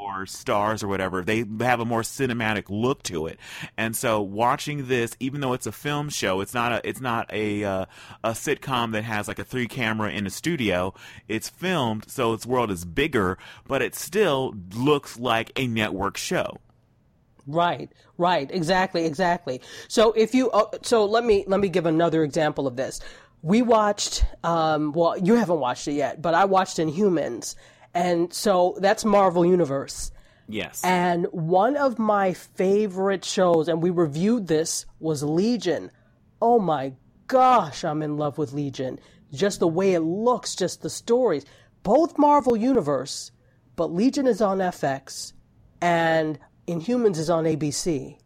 or stars or whatever. They have a more cinematic look to it, and so watching this, even though it's a film show, it's not a it's not a uh, a sitcom that has like a three camera in a studio. It's filmed, so its world is bigger, but it still looks like a network show. Right, right, exactly, exactly. So if you, uh, so let me let me give another example of this. We watched, um, well, you haven't watched it yet, but I watched Inhumans, and so that's Marvel Universe. Yes. And one of my favorite shows, and we reviewed this, was Legion. Oh my gosh, I'm in love with Legion. Just the way it looks, just the stories. Both Marvel Universe, but Legion is on FX, and Inhumans is on ABC.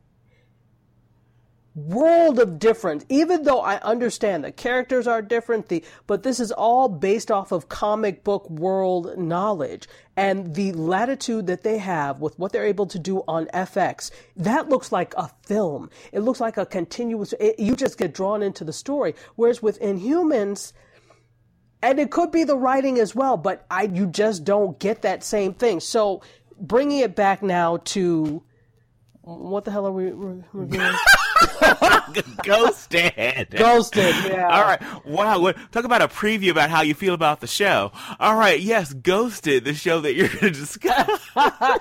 World of difference. Even though I understand the characters are different, the but this is all based off of comic book world knowledge and the latitude that they have with what they're able to do on FX. That looks like a film. It looks like a continuous. It, you just get drawn into the story. Whereas with Inhumans, and it could be the writing as well, but I you just don't get that same thing. So bringing it back now to what the hell are we reviewing? <laughs> Ghosted. Ghosted. Yeah. All right. Wow. Talk about a preview about how you feel about the show. All right. Yes, Ghosted, the show that you're going to discuss. <laughs>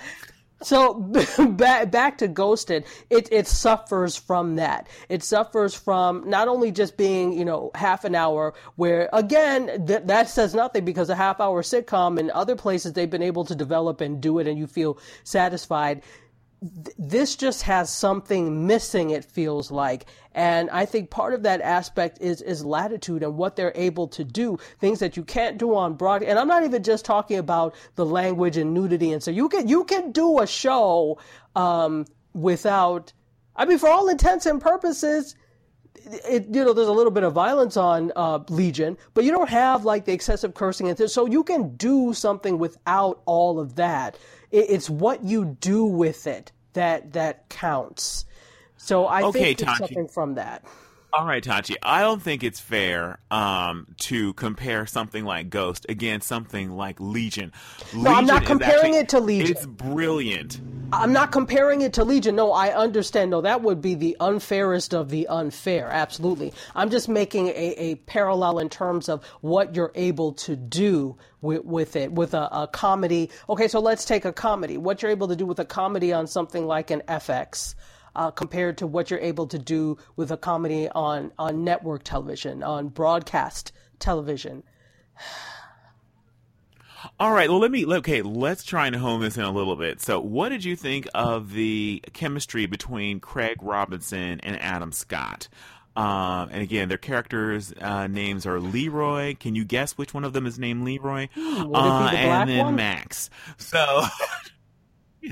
So <laughs> back back to Ghosted, it it suffers from that. It suffers from not only just being you know half an hour, where again th- that says nothing because a half hour sitcom in other places they've been able to develop and do it, and you feel satisfied this just has something missing it feels like and i think part of that aspect is is latitude and what they're able to do things that you can't do on broad and i'm not even just talking about the language and nudity and so you can you can do a show um, without i mean for all intents and purposes it, you know, there's a little bit of violence on uh, Legion, but you don't have like the excessive cursing and so you can do something without all of that. It, it's what you do with it that that counts. So I okay, think something from that. All right, Tachi. I don't think it's fair um, to compare something like Ghost against something like Legion. Legion no, I'm not comparing actually, it to Legion. It's brilliant. I'm not comparing it to Legion. No, I understand. No, that would be the unfairest of the unfair. Absolutely. I'm just making a, a parallel in terms of what you're able to do with, with it, with a, a comedy. Okay, so let's take a comedy. What you're able to do with a comedy on something like an FX uh, compared to what you're able to do with a comedy on on network television, on broadcast television. All right. Well, let me. Okay, let's try and hone this in a little bit. So, what did you think of the chemistry between Craig Robinson and Adam Scott? Um, and again, their characters' uh, names are Leroy. Can you guess which one of them is named Leroy? Uh, the and then one? Max. So. <laughs>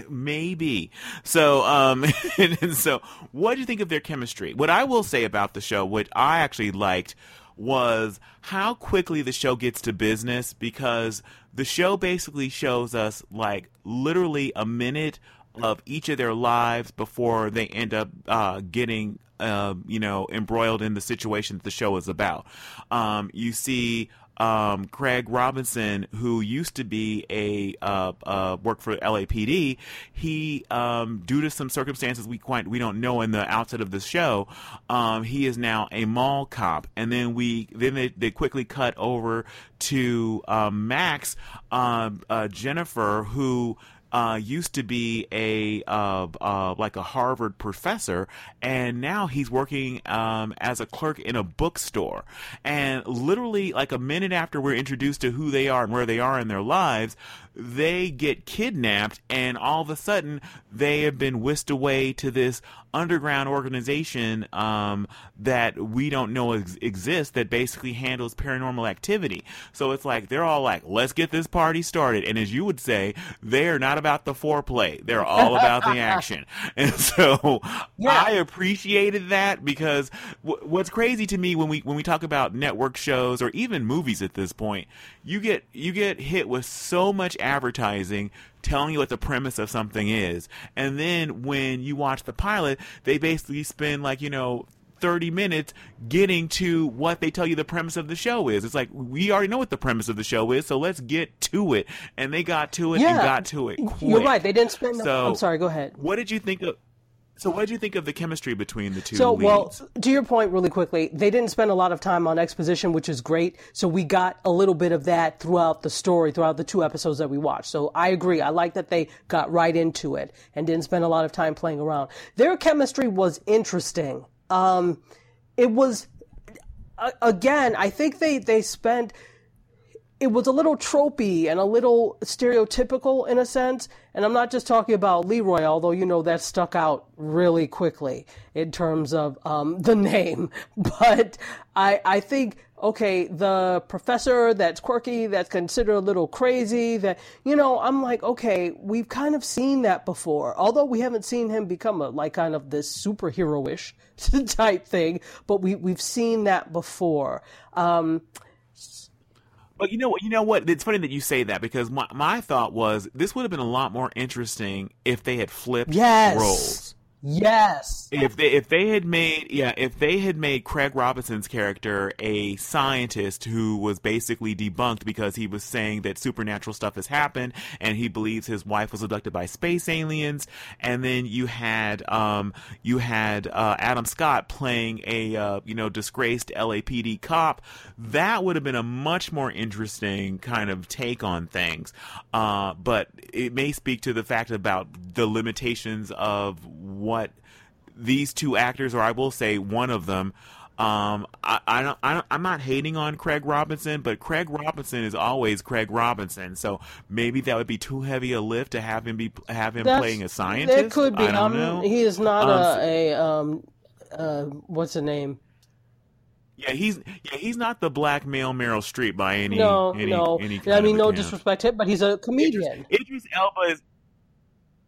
Maybe. So, um, <laughs> and, and so, what do you think of their chemistry? What I will say about the show, what I actually liked, was how quickly the show gets to business because the show basically shows us like literally a minute of each of their lives before they end up uh, getting uh, you know embroiled in the situation that the show is about. Um, you see um, Craig Robinson, who used to be a uh, uh, work for LAPD, he um, due to some circumstances we quite we don't know in the outset of the show, um, he is now a mall cop. And then we then they, they quickly cut over to um, Max um, uh, Jennifer, who uh, used to be a uh, uh, like a Harvard professor, and now he's working um, as a clerk in a bookstore. And literally, like a minute after we're introduced to who they are and where they are in their lives, they get kidnapped, and all of a sudden they have been whisked away to this underground organization um, that we don't know ex- exists that basically handles paranormal activity. So it's like they're all like, "Let's get this party started," and as you would say, they are not about the foreplay; they're all about the action. <laughs> And so yeah. I appreciated that because w- what's crazy to me when we when we talk about network shows or even movies at this point, you get you get hit with so much advertising telling you what the premise of something is. And then when you watch the pilot, they basically spend like, you know, 30 minutes getting to what they tell you the premise of the show is. It's like, we already know what the premise of the show is, so let's get to it. And they got to it yeah, and got to it quick. You're right. They didn't spend. So, I'm sorry. Go ahead. What did you think of? So, what did you think of the chemistry between the two? So, leads? well, to your point, really quickly, they didn't spend a lot of time on exposition, which is great. So, we got a little bit of that throughout the story, throughout the two episodes that we watched. So, I agree. I like that they got right into it and didn't spend a lot of time playing around. Their chemistry was interesting. Um, it was, again, I think they they spent it was a little tropey and a little stereotypical in a sense. And I'm not just talking about Leroy, although you know that stuck out really quickly in terms of um, <laughs> the name. But I, I think, okay, the professor that's quirky, that's considered a little crazy, that, you know, I'm like, okay, we've kind of seen that before. Although we haven't seen him become a, like kind of this superhero-ish <laughs> type thing, but we, we've seen that before. Um, but you know what? You know what? It's funny that you say that because my my thought was this would have been a lot more interesting if they had flipped yes. roles. Yes. If they if they had made yeah if they had made Craig Robinson's character a scientist who was basically debunked because he was saying that supernatural stuff has happened and he believes his wife was abducted by space aliens and then you had um you had uh, Adam Scott playing a uh, you know disgraced LAPD cop that would have been a much more interesting kind of take on things uh, but it may speak to the fact about the limitations of what these two actors, or I will say one of them, um, I, I don't, I don't, I'm not hating on Craig Robinson, but Craig Robinson is always Craig Robinson. So maybe that would be too heavy a lift to have him be have him That's, playing a scientist. It could be. I don't um, know. He is not um, a, a um, uh, what's the name? Yeah, he's yeah he's not the black male Meryl Streep by any no any, no. Any I mean, no account. disrespect to him, but he's a comedian. Idris, Idris Elba is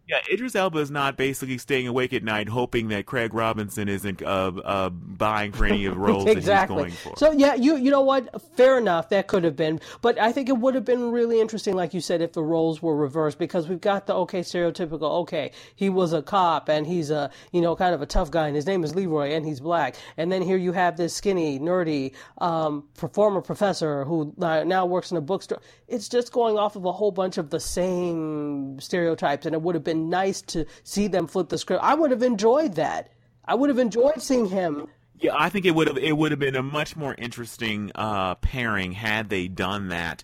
yeah, Idris Elba is not basically staying awake at night hoping that Craig Robinson isn't uh, uh, buying for any of the <laughs> roles exactly. that he's going for. So yeah, you you know what? Fair enough. That could have been, but I think it would have been really interesting, like you said, if the roles were reversed because we've got the okay stereotypical. Okay, he was a cop and he's a you know kind of a tough guy, and his name is Leroy and he's black, and then here you have this skinny, nerdy um, former professor who now works in a bookstore. It's just going off of a whole bunch of the same stereotypes, and it would have been nice to see them flip the script. I would have enjoyed that. I would have enjoyed seeing him Yeah, I think it would have it would have been a much more interesting uh, pairing had they done that.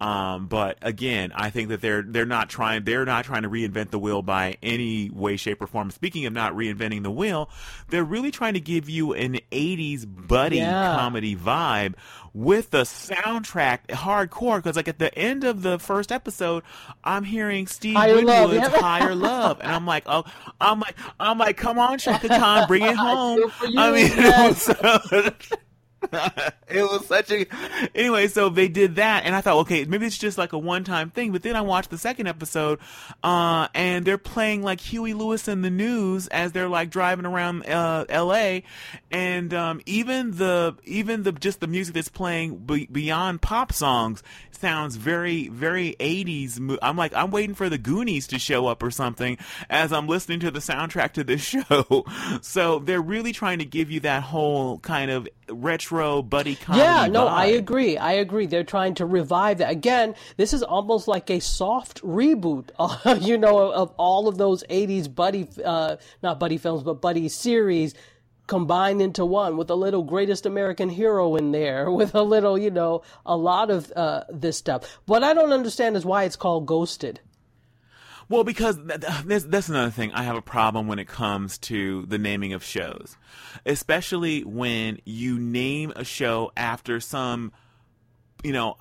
Um, but again, I think that they're they're not trying they're not trying to reinvent the wheel by any way, shape, or form. Speaking of not reinventing the wheel, they're really trying to give you an '80s buddy Yeah. comedy vibe with the soundtrack hardcore. Because like at the end of the first episode, I'm hearing Steve Higher Love, Winwood's yeah. <laughs> "Higher Love," and I'm like, oh, I'm like, I'm like, come on, Chaka Khan, bring it <laughs> home. You, I mean, <laughs> yes. it was <laughs> it was such a anyway so they did that and i thought okay maybe it's just like a one-time thing but then i watched the second episode uh and they're playing like huey lewis and the news as they're like driving around uh la and um even the even the just the music that's playing be- beyond pop songs sounds very very 80s mo- i'm like i'm waiting for the goonies to show up or something as i'm listening to the soundtrack to this <laughs> show. So they're really trying to give you that whole kind of retro buddy comedy Yeah, no, I agree. I agree. They're trying to revive that. Again, this is almost like a soft reboot, uh, <laughs> you know, of, of all of those 80s buddy, uh, not buddy films, but buddy series combined into one with a little greatest American hero in there, <laughs> with a little, you know, a lot of uh, this stuff. What I don't understand is why it's called Ghosted. Well, because th- th- that's, that's another thing. I have a problem when it comes to the naming of shows, especially when you name a show after some, you know,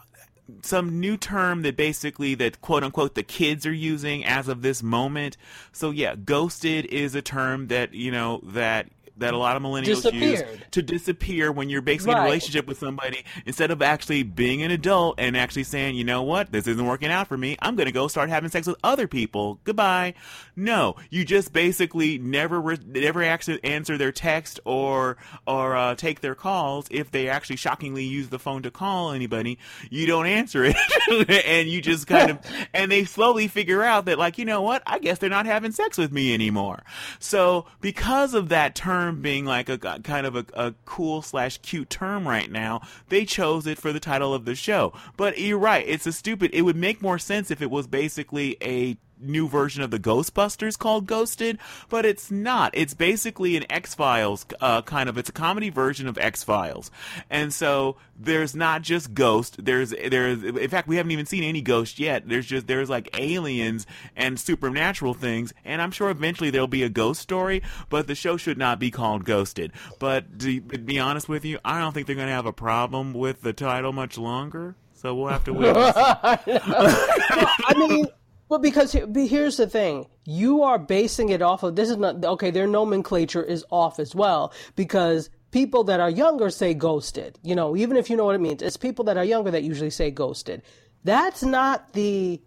some new term that basically that quote unquote the kids are using as of this moment. So yeah, ghosted is a term that you know that that a lot of millennials use to disappear when you're basically in a relationship with somebody instead of actually being an adult and actually saying, you know what, this isn't working out for me. I'm going to go start having sex with other people. Goodbye. No, you just basically never re- never actually answer their text or or uh, take their calls if they actually shockingly use the phone to call anybody. You don't answer it, <laughs> and you just kind of <laughs> and they slowly figure out that like you know what, I guess they're not having sex with me anymore. So because of that term being like a kind of a, a cool slash cute term right now, they chose it for the title of the show. But you're right, it's a stupid. It would make more sense if it was basically a new version of the Ghostbusters called Ghosted, but it's not. It's basically an X Files uh, kind of. It's a comedy version of X Files, and so there's not just ghost. There's there's in fact we haven't even seen any ghost yet. There's just there's like aliens and supernatural things, and I'm sure eventually there'll be a ghost story. But the show should not be called Ghosted. But to be honest with you, I don't think they're going to have a problem with the title much longer. So we'll have to wait. <laughs> I mean, well, because here's the thing: you are basing it off of this is not okay. Their nomenclature is off as well because people that are younger say ghosted. You know, even if you know what it means, it's people that are younger that usually say ghosted. That's not the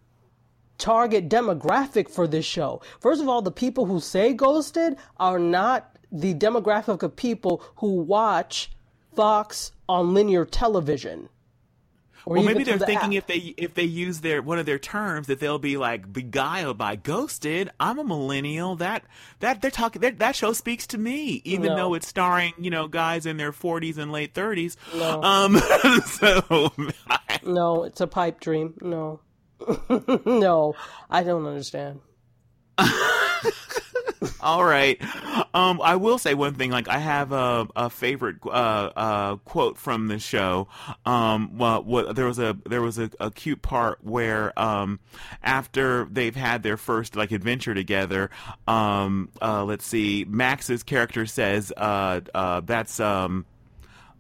target demographic for this show. First of all, the people who say ghosted are not the demographic of people who watch Fox on linear television. Or Well, maybe they're the thinking app. if they if they use their one of their terms that they'll be like beguiled by ghosted. I'm a millennial. That that they're talking that that show speaks to me, even No. though it's starring you know guys in their 40s and late 30s. No. Um, <laughs> so <laughs> No, it's a pipe dream. No. <laughs> no, I don't understand. All right. Um, I will say one thing. Like I have a, a favorite uh, uh, quote from the show. Um, well, what there was a there was a, a cute part where um, after they've had their first like adventure together. Um, uh, let's see. Max's character says, uh, uh, "That's um."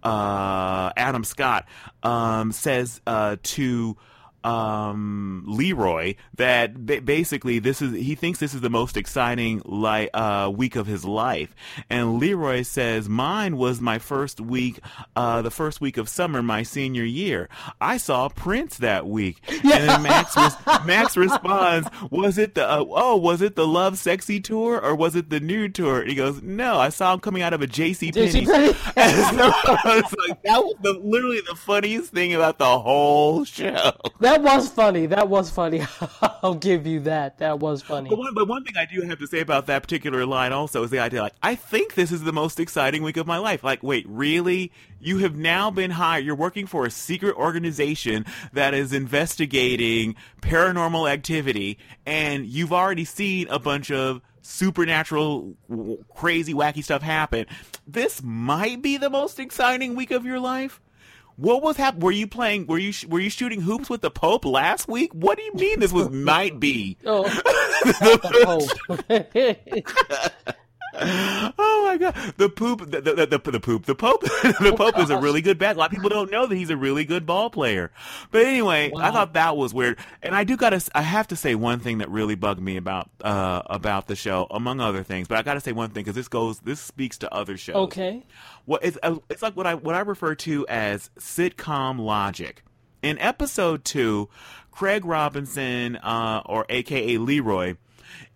uh, Adam Scott um, says uh, to um, Leroy that ba- basically this is he thinks this is the most exciting li- uh, week of his life, and Leroy says mine was my first week, uh, the first week of summer my senior year. I saw Prince that week, yeah. and then Max res- <laughs> Max responds, "Was it the uh, oh was it the Lovesexy tour or was it the nude tour?" And he goes, "No, I saw him coming out of a J.C. Penney." <laughs> I was like, that was the, literally the funniest thing about the whole show. That was funny. That was funny. <laughs> I'll give you that. That was funny. But one, but one thing I do have to say about that particular line also is the idea like, I think this is the most exciting week of my life. Like, wait, really? You have now been hired. You're working for a secret organization that is investigating paranormal activity, and you've already seen a bunch of supernatural, w- crazy, wacky stuff happen. This might be the most exciting week of your life. What was happening? Were you playing? Were you sh- were you shooting hoops with the Pope last week? What do you mean this was might be? Oh, <laughs> <laughs> the Pope. Oh. <laughs> oh my god, the poop, the the, the, the poop, the Pope, <laughs> the Oh, Pope is a really good bat. A lot of people don't know that he's a really good ball player. But anyway, I thought that was weird, and I do gotta, I have to say one thing that really bugged me about uh about the show, among other things. But I gotta say one thing because this goes, this speaks to other shows. okay. What it's uh, it's like what I what I refer to as sitcom logic. In episode two, Craig Robinson, uh, or AKA Leroy,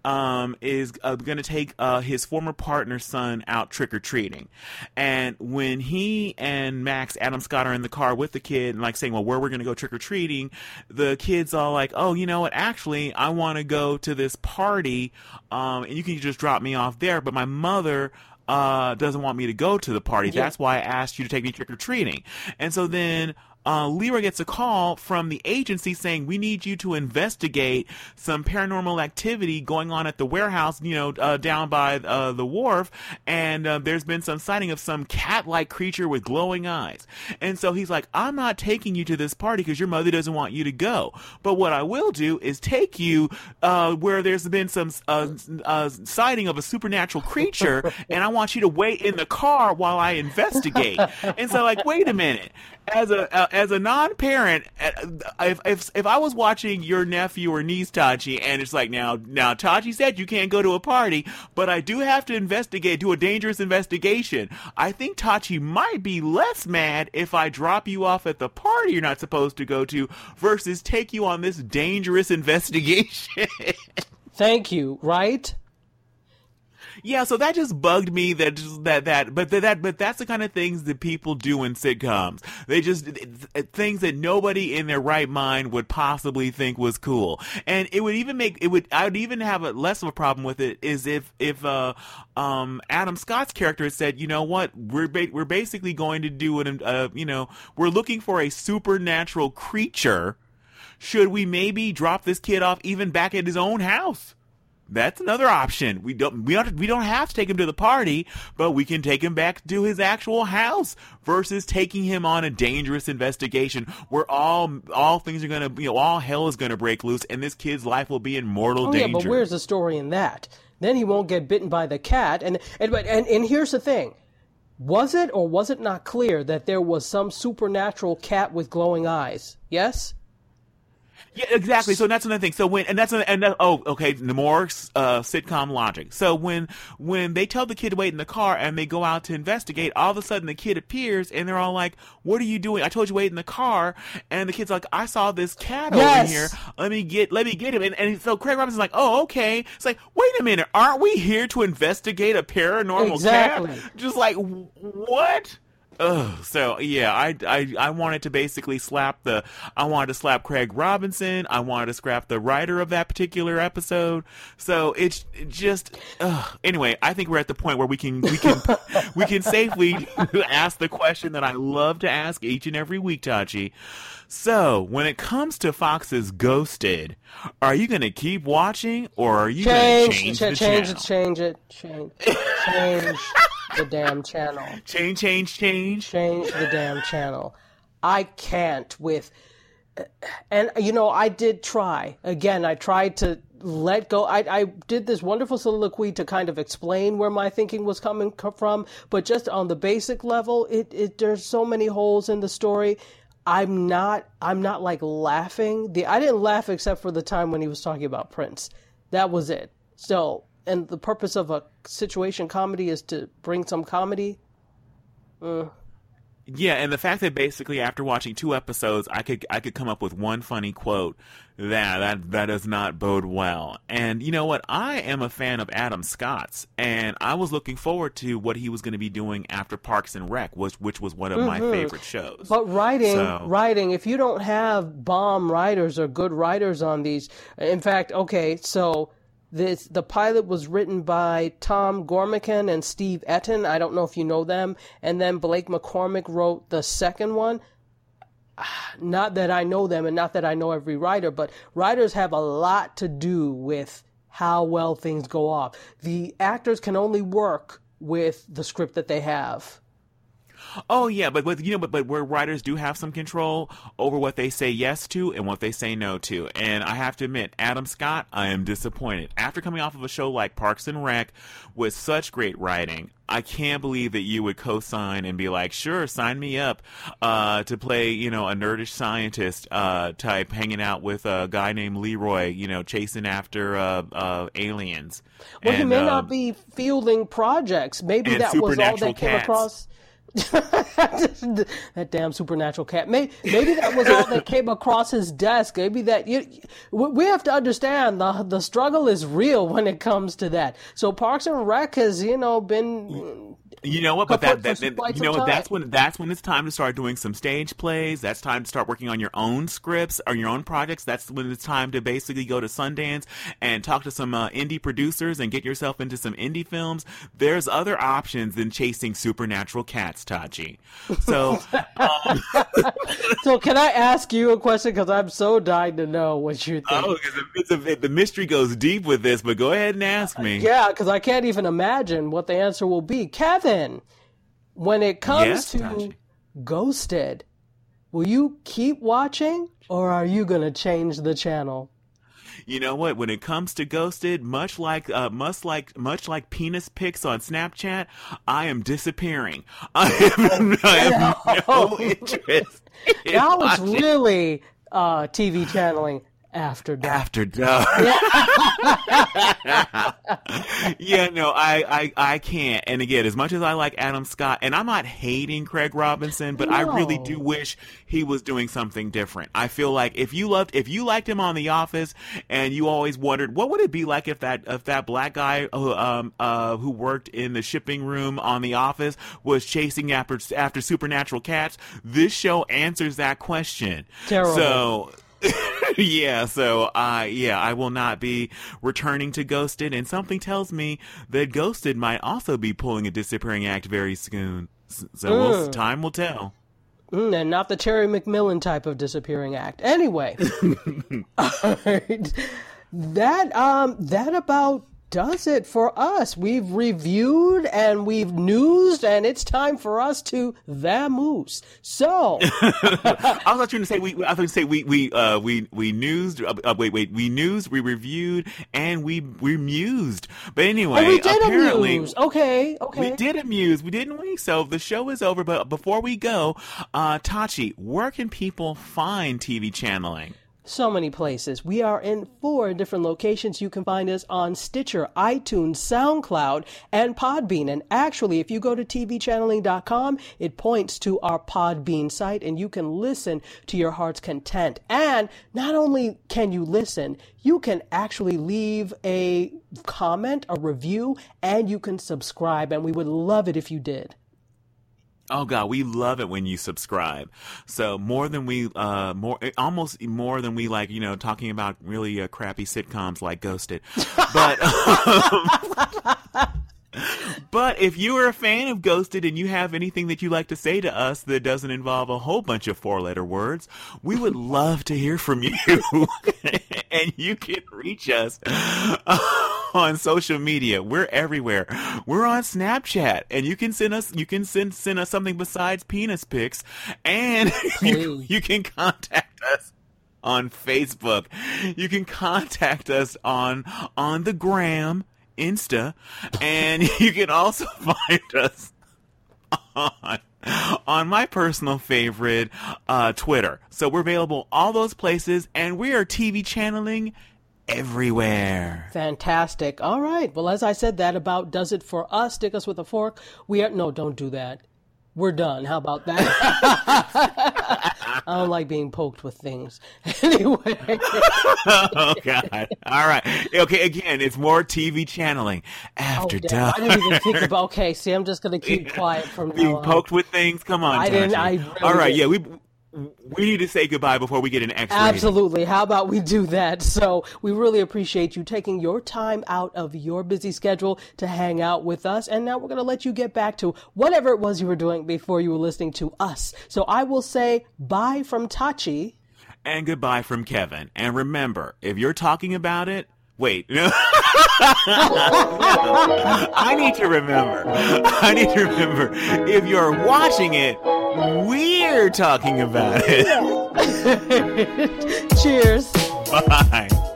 um, is uh, going to take uh, his former partner's son out trick or treating, and when he and Max Adam Scott are in the car with the kid and like saying, "Well, where we're going to go trick or treating," the kid's all like, "Oh, you know what? Actually, I want to go to this party, um, and you can just drop me off there, but my mother." uh, doesn't want me to go to the party. Yeah. That's why I asked you to take me trick or treating. And so then uh, Leroy gets a call from the agency saying we need you to investigate some paranormal activity going on at the warehouse, you know, uh, down by uh, the wharf, and uh, there's been some sighting of some cat-like creature with glowing eyes. And so he's like, I'm not taking you to this party because your mother doesn't want you to go. But what I will do is take you uh, where there's been some uh, uh, sighting of a supernatural creature, <laughs> and I want you to wait in the car while I investigate. and so, like, wait a minute. As a uh, as a non-parent, uh, if, if if I was watching your nephew or niece Tachi, and it's like now now Tachi said you can't go to a party, but I do have to investigate, do a dangerous investigation. I think Tachi might be less mad if I drop you off at the party you're not supposed to go to, versus take you on this dangerous <laughs> investigation. Thank you. Right? Yeah, so that just bugged me that just, that that but that, but that's the kind of things that people do in sitcoms. They just things that nobody in their right mind would possibly think was cool. And it would even make it would I would even have a less of a problem with it is if if uh um Adam Scott's character said, "You know what? We're ba- we're basically going to do an uh you know, we're looking for a supernatural creature. Should we maybe drop this kid off even back at his own house?" That's another option. We don't we don't we don't have to take him to the party, but we can take him back to his actual house versus taking him on a dangerous investigation where all all things are gonna you know all hell is gonna break loose and this kid's life will be in mortal Oh danger. yeah, but where's the story in that? Then he won't get bitten by the cat. And and but and, and here's the thing: was it or was it not clear that there was some supernatural cat with glowing eyes? Yes. Yeah, exactly. So that's another thing. So when and that's an, and that, oh, okay, the more uh, sitcom logic. So when when they tell the kid to wait in the car and they go out to investigate, all of a sudden the kid appears and they're all like, "What are you doing? I told you wait in the car." And the kid's like, "I saw this cat Yes. over here. Let me get let me get him." And, and so Craig Robinson's like, "Oh, okay." It's like, "Wait a minute, aren't we here to investigate a paranormal Exactly. cat?" Just like what? Ugh. So yeah, I, I I wanted to basically slap the I wanted to slap Craig Robinson. I wanted to scrap the writer of that particular episode. So it's it just ugh. anyway. I think we're at the point where we can we can <laughs> we can safely ask the question that I love to ask each and every week, Tachi. So when it comes to Fox's Ghosted, are you going to keep watching or are you going to Change, change cha- the change it, change it, change, change <laughs> the damn channel. Change, change, change. change the damn channel. I can't with and you know I did try again I tried to let go I, I did this wonderful soliloquy to kind of explain where my thinking was coming from but just on the basic level it, it there's so many holes in the story I'm not I'm not like laughing the I didn't laugh except for the time when he was talking about Prince that was it so and the purpose of a situation comedy is to bring some comedy mm. Yeah, and the fact that basically after watching two episodes, I could I could come up with one funny quote that that that does not bode well. And you know what? I am a fan of Adam Scott's, and I was looking forward to what he was going to be doing after Parks and Rec, which which was one of my mm-hmm. favorite shows. But writing, So- writing, if you don't have bomb writers or good writers on these, in fact, okay, so this the pilot was written by Tom Gormican and Steve Etten. I don't know if you know them. And then Blake McCormick wrote the second one. Ah, Not that I know them and not that I know every writer, but writers have a lot to do with how well things go off. The actors can only work with the script that they have. Oh yeah, but, but you know, but but where writers do have some control over what they say yes to and what they say no to. And I have to admit, Adam Scott, I am disappointed. After coming off of a show like Parks and Rec with such great writing, I can't believe that you would co-sign and be like, sure, sign me up uh, to play, you know, a nerdish scientist uh, type, hanging out with a guy named Leroy, you know, chasing after uh, uh aliens. Well, and, he may not um, be fielding projects. Maybe that was all they came across <laughs> that damn supernatural cat. Maybe, maybe that was all that came across his desk. Maybe that you, we have to understand the the struggle is real when it comes to that. So Parks and Rec has you know been you know what? But that, that, that you know what? That's when that's when it's time to start doing some stage plays. That's time to start working on your own scripts or your own projects. That's when it's time to basically go to Sundance and talk to some uh, indie producers and get yourself into some indie films. There's other options than chasing supernatural cats, Tachi. So, <laughs> um, <laughs> so can I ask you a question? Because I'm so dying to know what you think. Oh, because the, the mystery goes deep with this. But go ahead and ask me. Yeah, because I can't even imagine what the answer will be, Kevin when it comes yes, to Ghosted, will you keep watching or are you going to change the channel? You know what? When it comes to Ghosted, much like uh, much like much like penis pics on Snapchat, I am disappearing. I <laughs> have, I have no <laughs> interest. that was really uh, TV channeling after dark. After <laughs> dark. <laughs> yeah, no, I, I, I can't. And again, as much as I like Adam Scott, and I'm not hating Craig Robinson, but no. I really do wish he was doing something different. I feel like if you loved, if you liked him on The Office, and you always wondered what would it be like if that if that black guy who um uh who worked in the shipping room on The Office was chasing after after supernatural cats, this show answers that question. Terrible. So <laughs> yeah, so uh yeah, I will not be returning to Ghosted and something tells me that Ghosted might also be pulling a disappearing act very soon. So mm. we'll, time will tell. Mm, and not the Terry McMillan type of disappearing act. Anyway, <laughs> <laughs> that um that about does it for us. We've reviewed and we've newsed, and it's time for us to vamoose. So, <laughs> I was not trying to say we. I was going to say we we uh, we we newsed. Uh, uh, wait, wait. We newsed, we reviewed, and we we mused. But anyway, oh, we did apparently, amuse. Okay, okay. We did amuse. We didn't we? So the show is over. But before we go, uh, Tachi, where can people find TV channeling? So many places. We are in four different locations. You can find us on Stitcher, iTunes, SoundCloud, and Podbean. And actually, if you go to tvchanneling.com, it points to our Podbean site and you can listen to your heart's content. And not only can you listen, you can actually leave a comment, a review, and you can subscribe. And we would love it if you did. Oh God, we love it when you subscribe. So more than we, uh, more almost more than we like, you know, talking about really uh, crappy sitcoms like Ghosted. But um, <laughs> but if you are a fan of Ghosted and you have anything that you like to say to us that doesn't involve a whole bunch of four letter words, we would love to hear from you. <laughs> and you can reach us <laughs> on social media. We're everywhere. We're on Snapchat and you can send us you can send send us something besides penis pics and <laughs> you, you can contact us on Facebook. You can contact us on on the gram Insta, and <laughs> you can also <laughs> find us on on my personal favorite, uh, Twitter. So we're available all those places, and we are TV channeling everywhere. Fantastic. All right. Well, as I said, that about does it for us. Stick us with a fork. We are no, don't do that. We're done. How about that? <laughs> I don't like being poked with things. <laughs> anyway. <laughs> oh God! All right. Okay. Again, it's more TV channeling after oh, dark. I didn't even think about. Okay. See, I'm just gonna keep quiet from being poked with things. Come on. I didn't. I really All right. Didn't. Yeah. We we need to say goodbye before we get an X. Absolutely. How about we do that? So we really appreciate you taking your time out of your busy schedule to hang out with us. And now we're going to let you get back to whatever it was you were doing before you were listening to us. So I will say bye from Tachi. And goodbye from Kevin. And remember, if you're talking about it, Wait. <laughs> I need to remember. I need to remember. If you're watching it, we're talking about it. <laughs> Cheers. Bye.